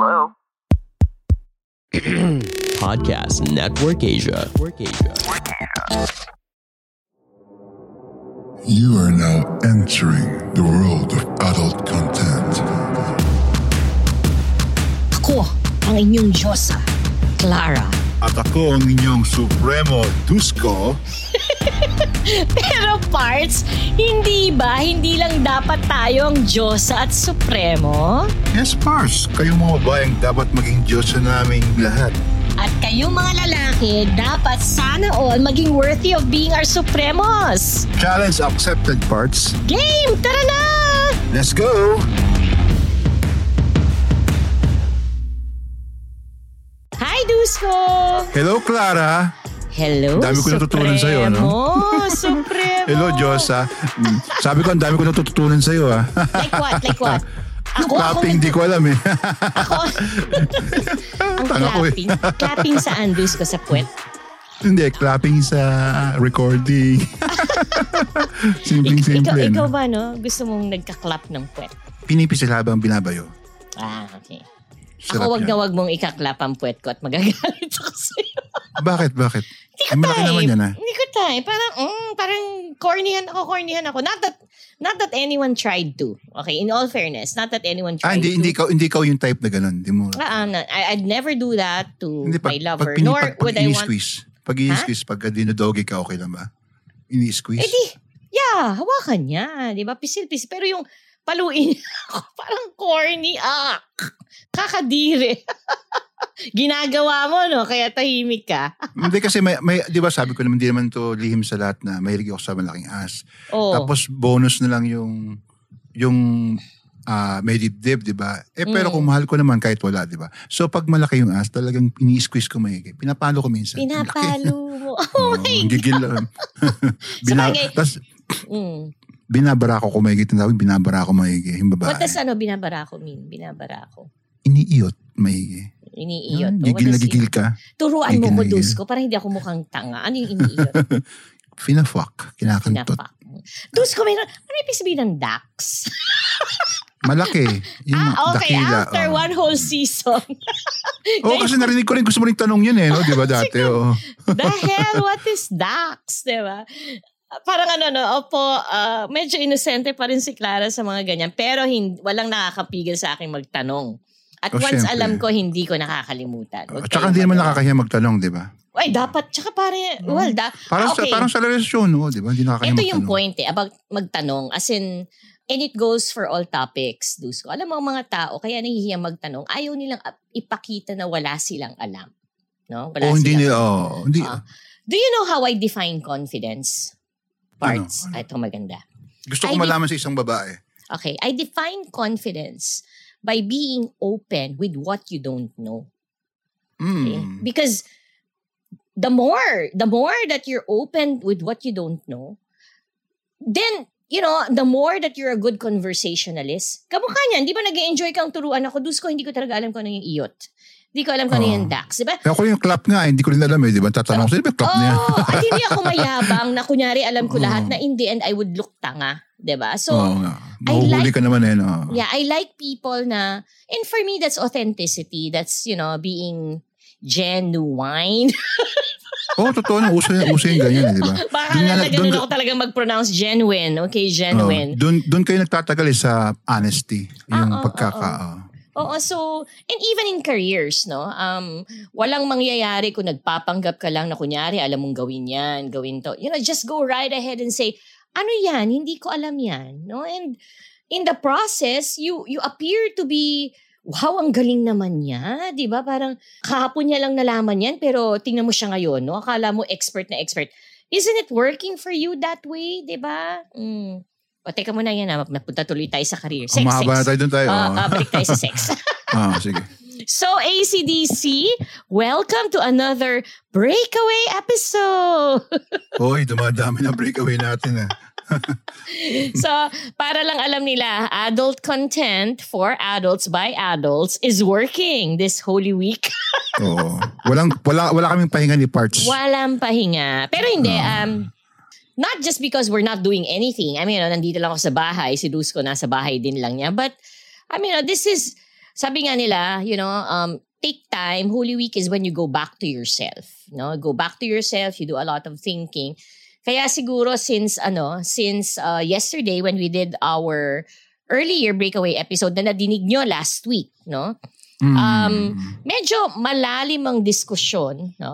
Hello? Podcast Network Asia. Network Asia. You are now entering the world of adult content. Ako ang inyong Diyosa, Clara. At ako ang inyong Supremo Dusko. Pero parts, hindi ba? Hindi lang dapat tayo ang Diyosa at Supremo? Yes, Pars. Kayong mga babayang dapat maging Diyos sa naming lahat. At kayong mga lalaki, dapat sana all maging worthy of being our Supremos. Challenge accepted, Parts. Game! Tara na! Let's go! Dusko! Hello, Clara. Hello, Dami ko natutunan sa'yo, ano? Supremo! Supremo! Hello, Diyosa. Mm, Sabi ko, ang dami ko natutunan sa'yo, ah. Like what? Like what? Ako, ako, Clapping, di ko alam, eh. ako. ang Tanga ko, eh. clapping. clapping saan, Dusko? Sa puwet? Hindi, clapping sa recording. Ikaw, Simpleng-simple. ikaw no? ba, no? Gusto mong nagka-clap ng puwet? Pinipisil habang binabayo. Ah, okay. Sarap Ako wag yan. na wag mong ikaklap ang puwet ko at magagalit ako sa'yo. Bakit, bakit? Hindi ko malaki naman yan, ah. Hindi ko type. Parang, mm, parang cornyan ako, cornyan ako. Not that, not that anyone tried to. Okay, in all fairness, not that anyone Ah, tried hindi, to. hindi, ikaw, hindi ikaw yung type na ganun. Hindi mo. Ah, ah, na- I, I'd never do that to hindi, pag, my lover. pag, pini, nor pag, pag would I want... Pag ini-squeeze, pag dinodogi ka, okay lang ba? Ini-squeeze? Eh di, yeah, hawakan niya. Di ba? Pisil-pisil. Pero yung paluin niya ako, parang corny. Ah, kakadiri. Ginagawa mo, no? Kaya tahimik ka. hindi kasi may, may, di ba sabi ko naman, hindi naman to lihim sa lahat na mahilig ako sa malaking ass. Oh. Tapos bonus na lang yung, yung ah may dibdib, di ba? Eh pero Mm. kung mahal ko naman kahit wala, di ba? So pag malaki yung ass, talagang ini-squeeze ko maigi. Pinapalo ko minsan. Pinapalo mo. Oh, Oh my ang gigil lang. Bina, Sabagay. tas, Mm. Binabara ko kung maigi. Tinawag, binabara ko maigi. Yung babae. What does ano binabara ko mean? Binabara ko. Iniiyot maigi. Iniiyot. Hmm, Oh, what gigil na gigil ka. Turuan Gigil mo ko, gigil. Dusko, para hindi ako mukhang tanga. Ano yung iniiyot? Fina-fuck. Kinakantot. Pinapak. Dusko, mayroon, ano ibig sabihin ng dax? Malaki. Yung ah, okay. dakila. After oh. one whole season. Oo, kasi narinig ko rin gusto mo rin tanong yun eh, no? Di ba dati? Oo. The hell, what is dax? Diba? Parang ano, no, opo, ah, medyo inosente pa rin si Clara sa mga ganyan. Pero hin- walang nakakapigil sa akin magtanong. At Oh, once syempre. alam ko, hindi ko nakakalimutan. Huwag At saka kayong hindi naman nakakahiya magtanong, di ba? Ay, dapat. Tsaka pare, well, da, Parang, ah, okay. sa, parang sa relasyon, no? Di ba? Hindi nakakahiya Ito yung magtanong. point eh, about magtanong. As in, and it goes for all topics, Dusko. Alam mo, mga tao, kaya nahihiya magtanong, ayaw nilang ap- ipakita na wala silang alam. No? Wala Oh, hindi silang nila, oh, hindi. Ah. Do you know how I define confidence? Parts. Ano? Ito maganda. Gusto ko I malaman sa isang babae. Okay. I define confidence by being open with what you don't know. Okay? Mm. Because the more, the more that you're open with what you don't know, then, you know, the more that you're a good conversationalist, kamukha niyan, di ba nag enjoy kang turuan ako, dus ko, hindi ko talaga alam kung ano yung iyot. Hindi ko alam kung ano Oo. yung dax. Di ba? Kaya ako yung clap nga, eh, hindi ko rin alam eh, di ba? Tatanong ko, sino ba clap niya? Oh, at hindi ako mayabang na kunyari alam ko lahat na in the end I would look tanga. 'di ba? So, Oo nga. I like- ka naman eh, no? yeah, I like people na, and for me, that's authenticity. That's, you know, being genuine. Oo, oh, totoo na. Uso, uso yung ganyan, eh, di ba? Baka Doon nga- na ganun ako talagang mag-pronounce genuine. Okay, genuine. Oh, doon, doon kayo nagtatagal eh, sa honesty. Yung Ah, oo, pagkaka... oo. oh. Oo, so, and even in careers, no? Um, walang mangyayari kung nagpapanggap ka lang na kunyari, alam mong gawin yan, gawin to. You know, just go right ahead and say, ano yan? Hindi ko alam yan. No? And in the process, you you appear to be, wow, ang galing naman niya. Di ba? Parang kahapon niya lang nalaman yan, pero tingnan mo siya ngayon, no? Akala mo expert na expert. Isn't it working for you that way? Di ba? Mm. O, teka muna yan, ah. napunta tuloy tayo sa career. Sex, Kumahaba na sex. tayo doon tayo. Oh. ah, balik tayo sa sex. Ah, sige. So, ACDC, welcome to another breakaway episode. Hoy, dumadami na breakaway natin ah. so, para lang alam nila, adult content for adults by adults is working this Holy Week. Oo. Walang, wala, wala kaming pahinga ni parts. Walang pahinga. Pero hindi, Ah. um, not just because we're not doing anything. I mean, you know, nandito lang ako sa bahay. Si Luz ko nasa bahay din lang niya. But, I mean, you know, this is, sabi nga nila, you know, um, take time. Holy Week is when you go back to yourself. No, Go back to yourself. You do a lot of thinking. Kaya siguro since, ano, since uh, yesterday when we did our earlier breakaway episode na nadinig nyo last week, no? Mm. Um, medyo malalim ang diskusyon, no?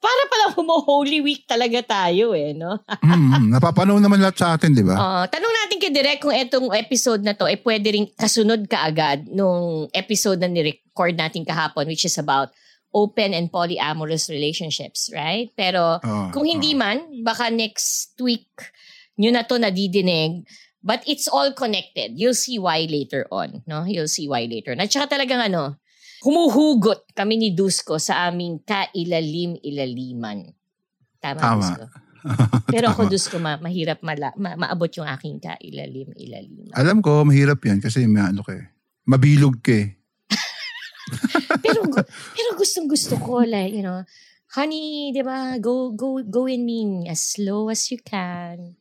Para pala humo-Holy Week talaga tayo eh, no? mm, napapanood naman lahat sa atin, di ba? Uh, tanong natin kay Direk kung etong episode na to ay eh, pwede rin kasunod kaagad nung episode na ni-record natin kahapon which is about open and polyamorous relationships, right? Pero Oo, kung hindi man, baka next week nyo na to nadidinig. But it's all connected. You'll see why later on. No? You'll see why later. At saka talagang ano, humuhugot kami ni Dusko sa aming kailalim-ilaliman. Tama, Tama. Dusko? Pero ako, Dusko, ma- mahirap mala- ma- maabot yung aking kailalim-ilaliman. Alam ko, mahirap yan kasi may ano ka eh. Mabilog ka eh. pero, pero gustong gusto ko, like, you know, honey, di ba, go, go, go in me as slow as you can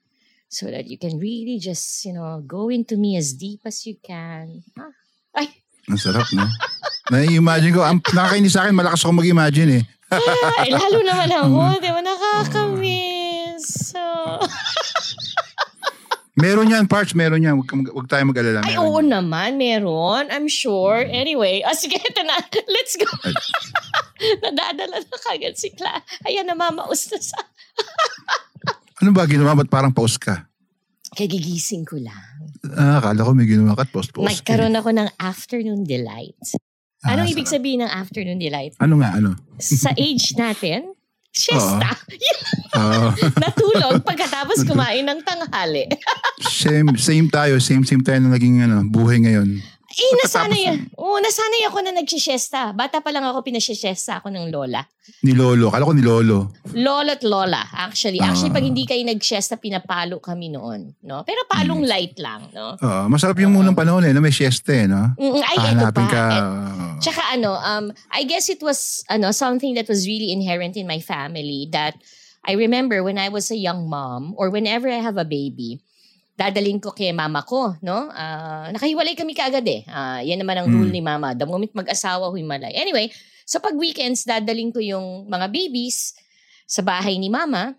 so that you can really just, you know, go into me as deep as you can. Ah, Ay, Ang sarap, no? Na-imagine ko, ang nakakainis sa akin, malakas ako mag-imagine eh. ay, lalo naman ako, di ba, nakakamiss. So, Meron yan, parts, meron yan. Huwag, huwag tayo mag-alala. ay, oo yan. naman, meron. I'm sure. Anyway, ah, sige, ito na. Let's go. Nadadala na kagad si Cla. Ayan, namamaus na sa... Ano ba ginawa? Ba't parang pause ka? Kagigising ko lang. Ah, akala ko may ginawa ka at post-post. Nagkaroon ako ng afternoon delight. Ah, Anong ibig sarap. sabihin ng afternoon delight? Ano nga, ano? Sa age natin, siesta. Oo. Natulog pagkatapos kumain ng tanghali. same, same tayo. Same, same tayo na naging ano, buhay ngayon. Eh, nasanay, oh, nasanay ako na nagsisiesta. Bata pa lang ako, pinasisiesta ako ng lola. Ni Lolo. Kala ko ni Lolo. Lolo at lola, actually. Actually, pag hindi kayo nagsiesta, pinapalo kami noon. No? Pero palong light lang. No? Oo, masarap yung munang panahon eh, na may siesta eh, no? Mm, Ay, ito Hanapin pa. ka. Eh. Tsaka ano, um, I guess it was ano something that was really inherent in my family that I remember when I was a young mom or whenever I have a baby, dadaling ko kay mama ko, no? Ah, nakahiwalay kami kaagad eh. Ah, yan naman ang rule Mm. ni mama. The moment mag-asawa, himalay. Anyway, so pag weekends, dadaling ko yung mga babies sa bahay ni mama.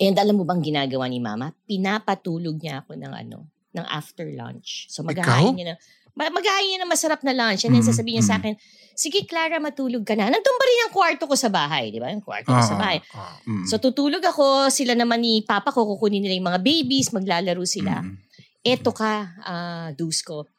And alam mo bang ginagawa ni mama? Pinapatulog niya ako ng ano, ng after lunch. So maghahain niya ng maghahain niya ng masarap na lunch. And then Mhm, sasabihin niya sa mhm. akin, sige Clara, matulog ka na. Nandun pa rin ang kwarto ko sa bahay, di ba? Yung kwarto ko sa Oo, bahay. oo, mm. So tutulog ako, sila naman ni papa ko, kukunin nila yung mga babies, maglalaro sila. Mm. Eto ka, ah, Dusko.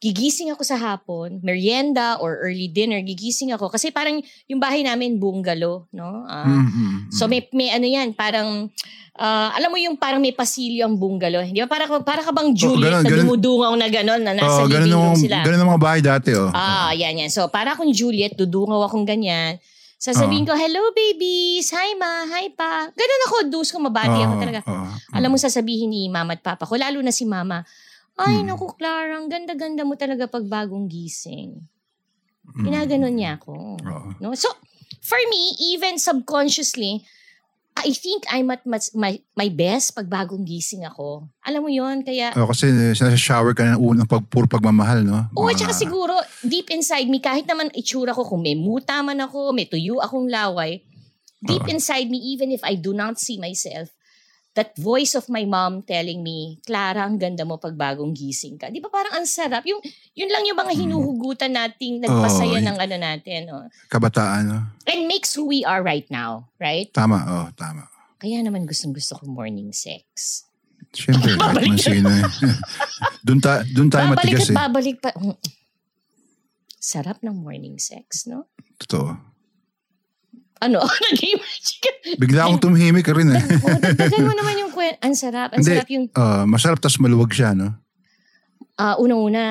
Gigising ako sa hapon, merienda or early dinner, gigising ako. Kasi parang yung bahay namin, bungalow, no? Ah, Mm, mm, mm. So may, may ano yan, parang, ah, alam mo yung parang may pasilyo ang bungalow. Di ba? Para, para ka bang Juliet ganun, na dumudungaw na gano'n na nasa ganun living room sila. Ganun ang mga bahay dati, oh. Ah, yan, yan. So, para akong Juliet, dudungaw akong ganyan. Sasabihin ko, hello babies, hi ma, hi pa. Ganun ako, dus ko, mabati ako Oo, talaga. oo. Alam mo, sasabihin ni mama at papa ko, lalo na si mama, ay, Hmm. naku, Clara, ang ganda-ganda mo talaga pag bagong gising. Mm. Ginaganon niya ako. Oo. No? So, for me, even subconsciously, I think I'm at mas- my, my best pag bagong gising ako. Alam mo yon kaya Oh, kasi sa shower ka na unang pag, puro pagmamahal, no? Oo, Mga- tsaka siguro, deep inside me, kahit naman itsura ko, kung may muta man ako, may tuyo akong laway, deep Oo. inside me, even if I do not see myself, that voice of my mom telling me, Clara, ang ganda mo pag bagong gising ka. Di ba parang ang sarap? Yung, yun lang yung mga hinuhugutan nating nagpasaya Oo, ng ano natin. Oh. Kabataan, no? And makes who we are right now, right? Tama, oh, tama. Kaya naman gustong gusto ko morning sex. Siyempre, Babalik man sino eh. doon, ta, doon tayo babalik matigas at eh. babalik pa. Mm. Sarap ng morning sex, no? Totoo. Ano? Nag-imagine ka. Bigla akong tumihimik ka rin eh. Oh, dagdagan mo naman yung kwento. Ang sarap. Ang Hindi, sarap yung, ah, masarap tas maluwag siya, no? ah, unang-una,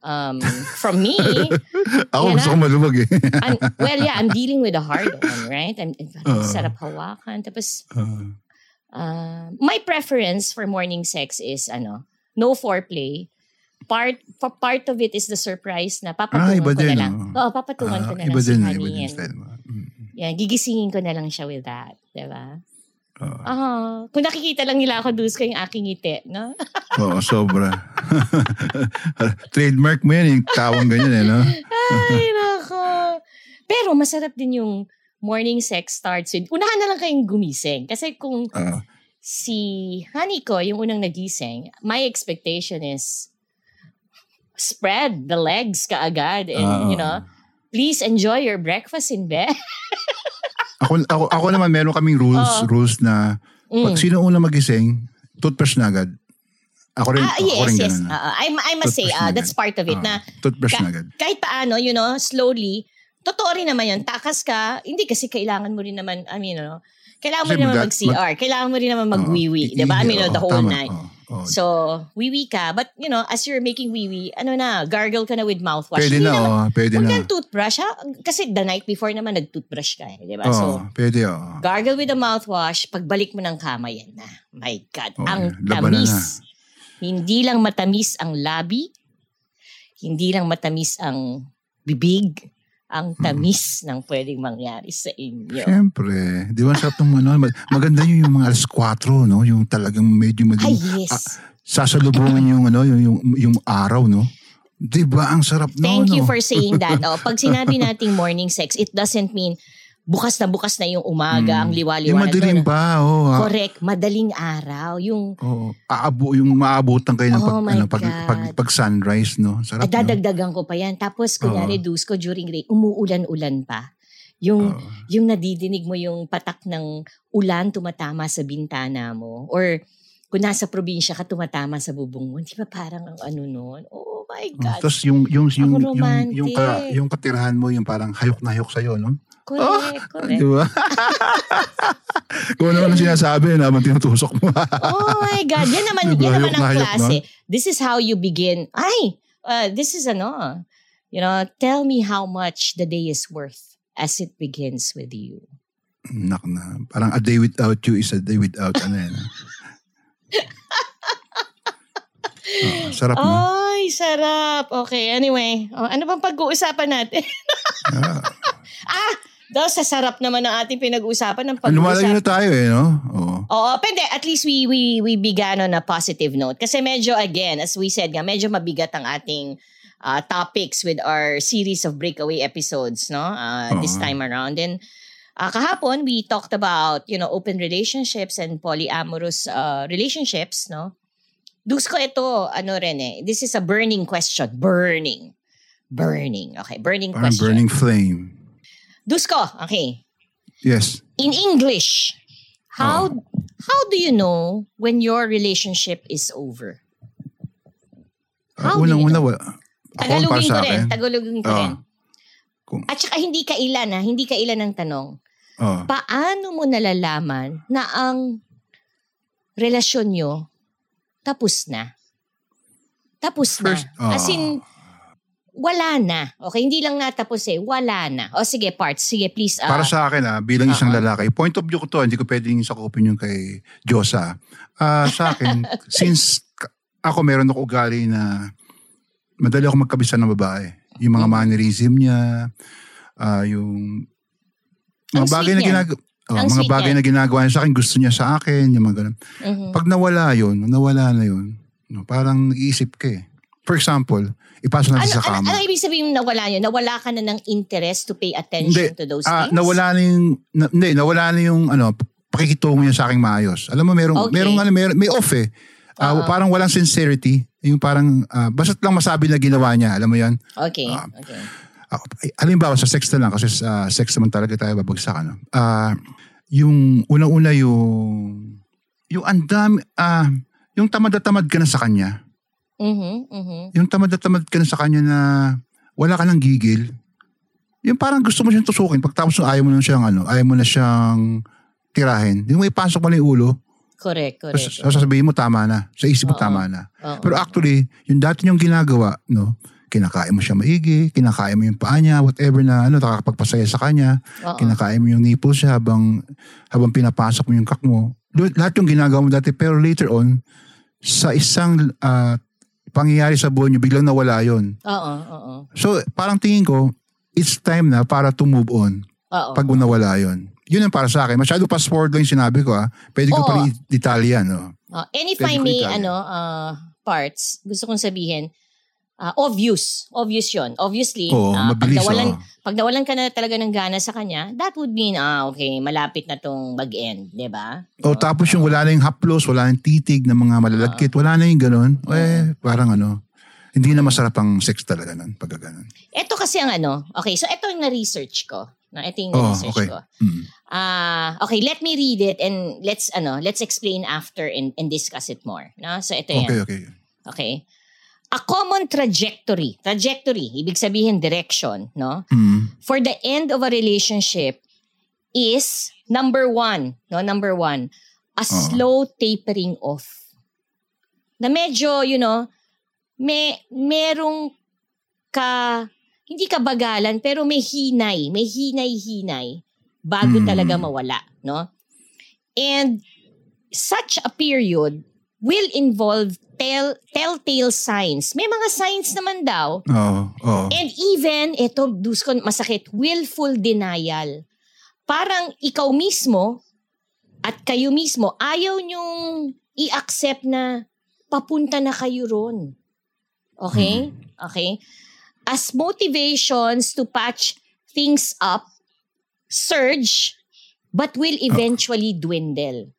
um, from me, Ako gusto na. ko maluwag eh. I'm, well, yeah, I'm dealing with a hard one, right? I'm, I'm Oo. sarap hawakan. Tapos, Ah, uh, my preference for morning sex is, ano, no foreplay. Part for part of it is the surprise na papatungan Ah, ko din, na lang. oh. Oo, papatungan ko ah, na iba lang si din, honey. iba din and- style mo. Mm. Yan, gigisingin ko na lang siya with that. Diba? Oo. Ah, kung nakikita lang nila ako, dus ko yung aking ngiti, no? Oo, sobra. Trademark mo yan, yung tawang ganyan eh, no? Ay, nako. Pero masarap din yung morning sex starts with, unahan na lang kayong gumising. Kasi kung Ah, si honey ko, yung unang nagising, my expectation is spread the legs kaagad and, ah. you know, please enjoy your breakfast in bed. Ako, ako, ako naman, meron kaming rules, Oo. rules na pag Mm. sino una magising, toothbrush na agad. Ako rin, Ah, ako yes, rin yes. ganun. Uh, I, I must say, uh, that's part of it Ah, na toothbrush ka- na agad. kahit paano, you know, slowly, totoo rin naman yun, takas ka, hindi kasi kailangan mo rin naman, I mean, ano, kailangan mo rin naman mag- mag-CR, kailangan mo rin naman mag-wiwi, Oo, di ba? I mean, oo, the whole tama, night. oo, So, wiwi ka, but, you know, as you're making wiwi, ano na, gargle ka na with mouthwash. pwede Hindi na, naman- oh, pwede Huwag na. kang toothbrush, ha? Kasi the night before naman, nag-toothbrush ka, eh, di ba? So, pwede, oh. gargle with the mouthwash, pagbalik mo ng kama, yan na. My God, Oo, ang na tamis. Hindi lang matamis ang labi, hindi lang matamis ang bibig, ang tamis ng pwedeng mangyari sa inyo. Siyempre. Di ba, ang sarap ng ano, mag- maganda yun yung mga alas 4, no? Yung talagang medyo Ay, maging yes. sasalubungan yung ano, yung, yung, yung araw, no? Di ba, ang sarap no, Thank you no? for saying that. Oh, pag sinabi nating morning sex, it doesn't mean bukas na bukas na yung umaga, ang Yung liwa-liwanag. madilim No, no. pa, oh. Correct, madaling araw. Yung Oo. aabo, yung maabutan kayo ng pag, Oh ano, pag, pag, pag sunrise, no? Sarap, At no? dadagdagan ko pa yan. Tapos, kunyari, dus ko during rain, umuulan-ulan pa. Yung, Oo. yung nadidinig mo yung patak ng ulan tumatama sa bintana mo. Or, kung nasa probinsya ka, tumatama sa bubong mo. Di ba parang ang ano nun? Oh my Oh, God. Tapos yung yung yung Ako yung yung, ka, yung katirahan mo yung parang hayok na hayok sa no? correct, correct. Di ba? Kung ano ang sinasabi naman tinutusok mo. Oh my God. Yan naman, Diba? yan naman ang hayok, klase. This is how you begin. Ay, uh, this is ano, you know, tell me how much the day is worth as it begins with you. Nak na. Parang a day without you is a day without ano yan. Ah, sarap no? Ay, sarap. Okay, anyway. Oh, ano bang pag-uusapan natin? Ah, ah, daw sa sarap naman ng ating pinag-uusapan ng lumalayo na pag-uusap. tayo eh, no? Oo. Oo, pwede. At least we, we, we began on a positive note. Kasi medyo, again, as we said nga, medyo mabigat ang ating uh, topics with our series of breakaway episodes, no? Uh, This Oo. time around. And uh, kahapon, we talked about, you know, open relationships and polyamorous uh, relationships, no? Dus ko ito, ano rin eh, this is a burning question. Burning. Burning. Okay, burning Parang question. burning flame. Dus ko, okay. Yes. In English, how Oo. how do you know when your relationship is over? Uh, How do you know? para Tagalogin ko rin. Tagalogin ko Oo. rin. Kung, At saka hindi kailan ha, hindi kailan ang tanong. oh, Paano mo nalalaman na ang relasyon nyo tapos na? Tapos na. First, oh. As in, wala na. Okay, hindi lang natapos eh, wala na. O sige, parts. Sige, please. ah, para sa akin ah, bilang isang Oo. lalaki, point of view ko to, hindi ko pwedeng sakupin yung kay Diyosa. Ah, sa akin, since ako meron ako ugali na madali ako magkabisa ng babae. Yung mga Mhm. mannerism niya, ah, yung mga Ang bagay na niya. Ginagawa, Ang mga sweet bagay niya. na ginagawa niya sa akin, gusto niya sa akin, yung mga ganun. mhm. Pag nawala yun, nawala na yun, no, parang nag-iisip ka eh. For example, ipasok Ano, natin sa ano, kama. ano ibig sabihin nawala nyo? Nawala ka na ng interest to pay attention Hindi. to those Ah, things? nawala na yung na, hindi, nawala na yung ano, pakikitungo niya sa aking maayos. Alam mo merong Okay. merong ano, meron, may off eh. Ah, Oo. parang walang sincerity, yung parang uh, basta't lang masabi na ginawa niya, alam mo 'yan. Okay, Ah. okay. Uh, halimbawa sa sex na lang kasi sa sex naman talaga tayo babagsak ano. Ah, yung unang-una yung yung andam ah yung tamad na tamad ka na sa kanya. Mhm, mhm. Yung tamad na tamad ka na sa kanya na wala ka nang gigil. yung parang gusto mo siyang tusukin, pagtapos ayaw mo na siyang ano, ayaw mo na siyang tirahin, hindi mo ipasok mo na yung ulo, Correct, correct. sasabihin mo tama na, sa isip mo Oo. tama na. Oo. Pero actually, yung dati niyong ginagawa, no, kinakain mo siya maigi, kinakain mo yung paa niya, whatever na ano, nakakapagpasaya sa kanya, Oo. kinakain mo yung nipples siya habang, habang pinapasok mo yung kak mo. Lahat yung ginagawa mo dati, pero later on, sa isang ah, pangyayari sa buhay niyo, biglang nawala yon Oo, oo. So, parang tingin ko, it's time na para to move on Oo. pag nawala yon Yun ang para sa akin. Masyado pa sport lang yung sinabi ko ha. Pwede ko Oo. pa rin Italian. No? Oh, and if Pwede I may, Italian. ano, uh, parts, gusto kong sabihin, ah, obvious. Obvious yun. Obviously, Oo, pag, mabilis. nawalan, oo. pag nawalan ka na talaga ng gana sa kanya, that would mean, ah, okay, malapit na tong mag-end, di ba? O tapos yung wala na yung haplos, wala na yung titig ng mga malalagkit, wala na yung ganun. Eh, parang ano, hindi na masarap ang sex talaga nun pag ganun. Ito kasi ang ano, okay, so ito yung na-research ko. No, ito yung Oh, na-research okay. ko. Mm. Ah, okay, let me read it and let's ano, let's explain after and, and discuss it more. No? So ito yan. Okay, okay. Okay. A common trajectory. Trajectory, ibig sabihin direction, no? Mm. For the end of a relationship is number one, no? Number one, a Oo. slow tapering off. Na medyo, you know, may merong ka hindi ka bagalan pero may hinay, may hinay-hinay bago Mm. talaga mawala, no? And such a period will involve tell, telltale signs. May mga signs naman daw. Oo, oo. And even, ito, Dusko, masakit, willful denial. Parang ikaw mismo at kayo mismo, ayaw nyong i-accept na papunta na kayo ron. Okay? Okay? As motivations to patch things up, surge, but will eventually dwindle.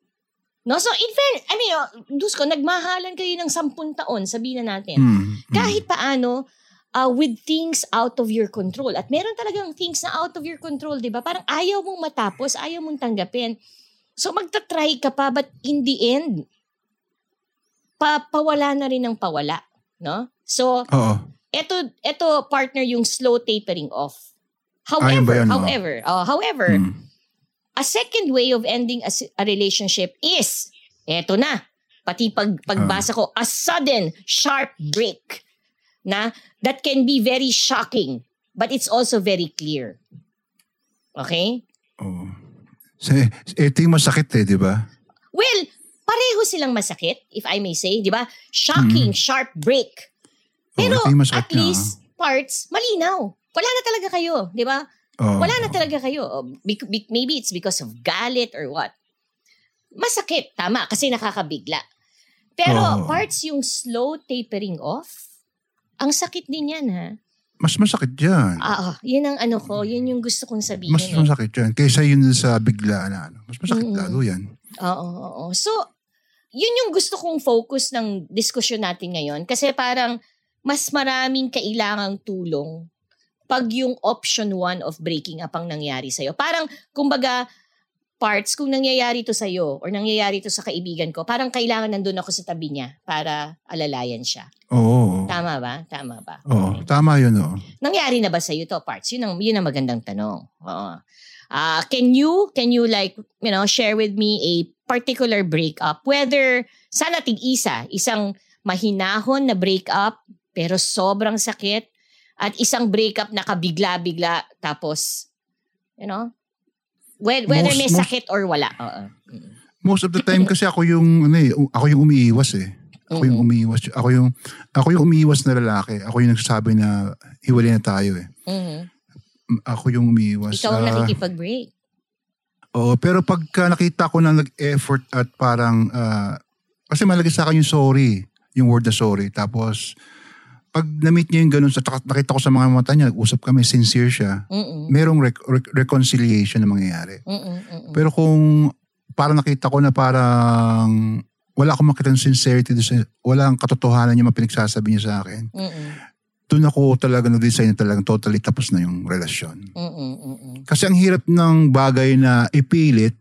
No? So, in fair, I mean, oh, Dusko, nagmahalan kayo ng sampun taon, sabihin na natin. Mm. Kahit paano, uh, with things out of your control. At meron talagang things na out of your control, di ba? Parang ayaw mong matapos, ayaw mong tanggapin. So, magta-try ka pa, but in the end, pa pawala na rin ng pawala. No? So, Oo. eto, eto partner yung slow tapering off. However, yun, no? however, oh, however, Mm. A second way of ending a, a relationship is, eto na, pati pag, pagbasa ko, a sudden, sharp break na that can be very shocking, but it's also very clear. Okay? Oo. So, ito yung masakit eh, di ba? Well, pareho silang masakit, if I may say, di ba? Shocking, sharp break. Oo, Pero masakit at na, least, parts, malinaw. Wala na talaga kayo, di ba? Oo. Wala na talaga kayo. Oh, Maybe it's because of galit or what. Masakit, tama, kasi nakakabigla. Pero Oo. parts yung slow tapering off, ang sakit din yan ha. Mas masakit yan. Ah, oh, yun ang ano ko, yun yung gusto kong sabihin. Mas eh. masakit yan. Kaysa yun sa bigla na ano. Mas masakit Mm-mm. lalo yan. Oo, oo, oo. So, yun yung gusto kong focus ng diskusyon natin ngayon. Kasi parang mas maraming kailangang tulong pag yung option one of breaking up ang nangyari sa'yo. Parang, kumbaga, parts, kung nangyayari to sa'yo or nangyayari to sa kaibigan ko, parang kailangan nandun ako sa tabi niya para alalayan siya. Oo. Tama ba? Tama ba? Oo. Okay. Tama yun, oo. Nangyari na ba sa'yo to, parts? Yun ang, yun ang magandang tanong. Oo. Ah, can you, can you like, you know, share with me a particular breakup? Whether, sana tig-isa, isang mahinahon na breakup, pero sobrang sakit, at isang breakup na kabigla-bigla, tapos, you know, whe- whether Most- may most- sakit or wala. Oo. Mm. Most of the time kasi ako yung, ano eh, ako yung umiiwas eh. Ako yung Mm-mm. umiiwas. Ako yung, ako yung umiiwas na lalaki. Ako yung nagsasabi na hiwalay na tayo eh. Mhm. Ako yung umiiwas. Ikaw ang Ah, nakikipag-break. Oo, pero pagka nakita ko na nag-effort at parang, ah, kasi malagi sa akin yung sorry, yung word na sorry. Tapos, pag na-meet niya yung ganun, sa nakita ko sa mga mata niya, nag-usap kami, sincere siya, Mm-mm. merong rec- rec- reconciliation na mangyayari. Mm-mm. Pero kung parang nakita ko na parang wala akong makita ng sincerity, wala ang katotohanan yung mga pinagsasabi niya sa akin, Mm-mm. doon ako talaga na-design na talagang totally tapos na yung relasyon. Mm-mm. Kasi ang hirap ng bagay na ipilit,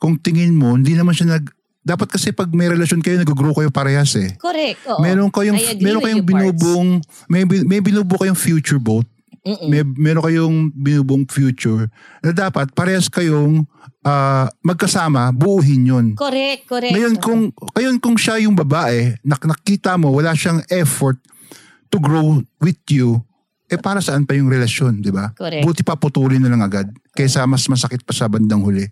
kung tingin mo, hindi naman siya nag... Dapat kasi pag may relasyon kayo, nag-grow kayo parehas eh. Correct. Oo. meron kayong, meron kayong you, Parts. binubong, may, may binubuo kayong future boat. Mm-mm. may meron kayong binubuong future na dapat parehas kayong ah, magkasama, buuhin yun. Correct, correct. Ngayon kung ngayon kung siya yung babae, nak nakita mo wala siyang effort to grow with you, eh para saan pa yung relasyon, di ba? Buti pa putulin na lang agad kaysa mas masakit pa sa bandang huli,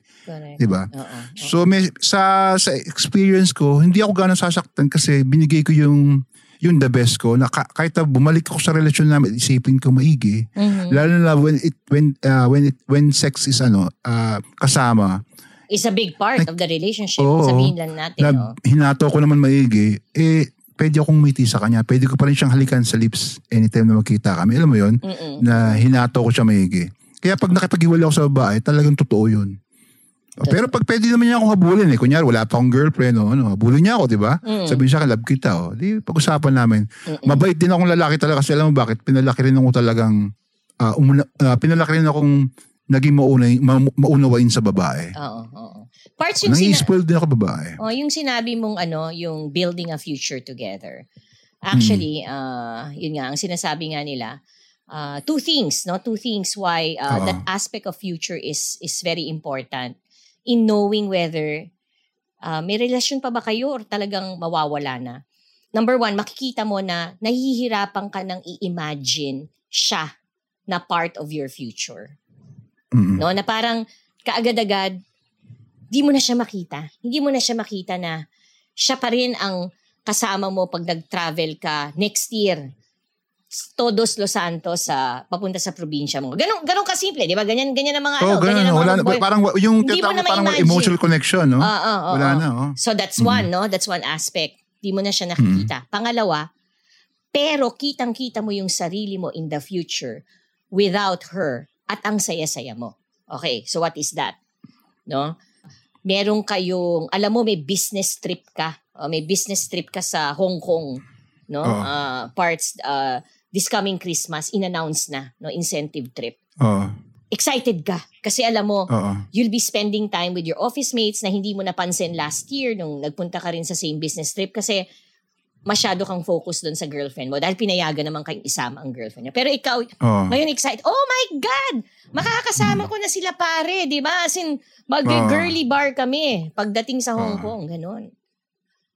di ba? So may sa sa experience ko, hindi ako gano'ng sasaktan kasi binigay ko yung yung the best ko na ka- kahit na bumalik ako sa relasyon namin, isipin ko maigi. Mhm. Lalo na when it when uh, when it when sex is ano uh, kasama Is a big part of the relationship. Oo. Sabihin lang natin. na no? hinato ko naman maigi, eh pwede akong umiti sa kanya. Pwede ko pa rin siyang halikan sa lips anytime na magkita kami. Alam mo yon Mm-mm. Na hinato ko siya maigi. Kaya pag nakipag-iwalay ako sa babae, talagang totoo yun. Pero pag pwede naman niya akong habulin eh. Kunyari, wala pa akong girlfriend o ano, habulin niya ako, di ba? Mm. Sabihin siya, love kita o. Di, pag-usapan namin. Mabait din akong lalaki talaga kasi alam mo bakit? Pinalaki rin ako talagang, ah, umuna, ah, pinalaki rin akong naging maunay, ma, maunawain sa babae. Oo, oo. Parts yung, Nang sina- spoiled din ako babae. oh, yung sinabi mong ano, yung building a future together. Actually, uh, yun nga, ang sinasabi nga nila, uh, two things, no? Two things why uh, Oo. that aspect of future is is very important in knowing whether uh, may relasyon pa ba kayo or talagang mawawala na. Number one, makikita mo na nahihirapan ka ng i-imagine siya na part of your future. Mm. No? Na parang kaagad-agad, di mo na siya makita. Hindi mo na siya makita na siya pa rin ang kasama mo pag nag-travel ka next year. Todos Los Santos sa papunta sa probinsya mo. Ganun ganun ka simple, 'di ba? Ganyan ganyan ang mga Oh, ano, ganun. ganyan ang Wala, mga na, boy- parang yung Hindi mo na parang emotional connection, no? Oo, oo, Wala oo. na, oh. So that's Mm. one, no? That's one aspect. Di mo na siya nakikita. Pangalawa, pero kitang-kita mo yung sarili mo in the future without her at ang saya-saya mo. Okay, so what is that? No? Meron kayong, alam mo may business trip ka. O, may business trip ka sa Hong Kong. No? Oo. Ah, parts uh, this coming Christmas in-announce na, no, incentive trip. Oo. Excited ka kasi alam mo Oo. you'll be spending time with your office mates na hindi mo napansin last year nung nagpunta ka rin sa same business trip kasi masyado kang focus doon sa girlfriend mo dahil pinayagan naman kayong isama ang girlfriend niya. Pero ikaw, Oo. ngayon excited, oh my God! Makakasama ko na sila pare, di ba? As in, mag-girly bar kami pagdating sa Hong Oo. Kong, ganun.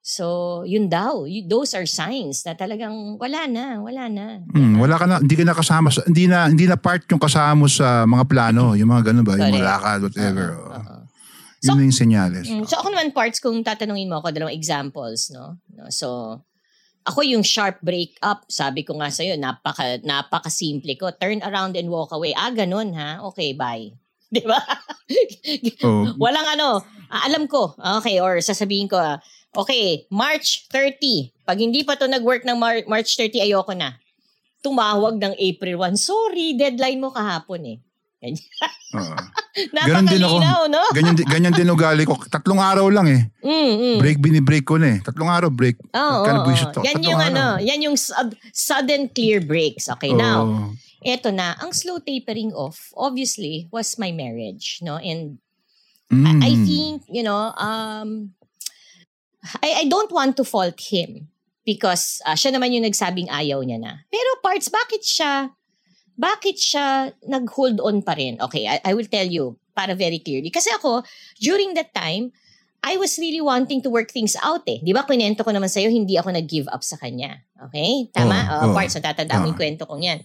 So, yun daw. Y- those are signs na talagang wala na, wala na. Hmm, wala ka na, hindi ka na kasama, sa, hindi na, hindi na part yung kasama mo sa mga plano, yung mga ganun ba, yung Correct. mga lakad, whatever. Oo, oo. oo. Yun na yung senyales. Mm, so ako naman parts kung tatanungin mo ako dalawang examples, no? no? So ako yung sharp break up, sabi ko nga sa napaka napaka simple ko. Turn around and walk away. Ah, ganun ha. Okay, bye. 'Di ba? Oo. Walang ano, ah, alam ko. Okay, or sasabihin ko, ah, okay, March 30. Pag hindi pa to nag-work ng Mar- March 30, ayoko na. Tumawag ng April 1. Sorry, deadline mo kahapon eh. Oo. Ganon din ako. Napakalinaw, no? Ganyan, ganyan din ugali ko. Tatlong araw lang eh. Mm, mm. Break, binibreak ko na eh. Tatlong araw, break. Oo, Kind of oo, bullshit oo. to. Yan Tatlong yung araw. ano, yan yung sud- sudden clear breaks. Okay, Oo. now, eto na, ang slow tapering off, obviously, was my marriage, no? And Mm. I think, you know, um, I, I don't want to fault him because ah, siya naman yung nagsabing ayaw niya na. Pero parts, bakit siya, bakit siya nag-hold on pa rin? Okay, I, I will tell you para very clearly. Kasi ako, during that time, I was really wanting to work things out eh. Di ba, kwento ko naman sa'yo, hindi ako nag-give up sa kanya. Okay? Tama? Oo, Uh, oo. parts, natatanda mo yung Oo. kwento kong yan.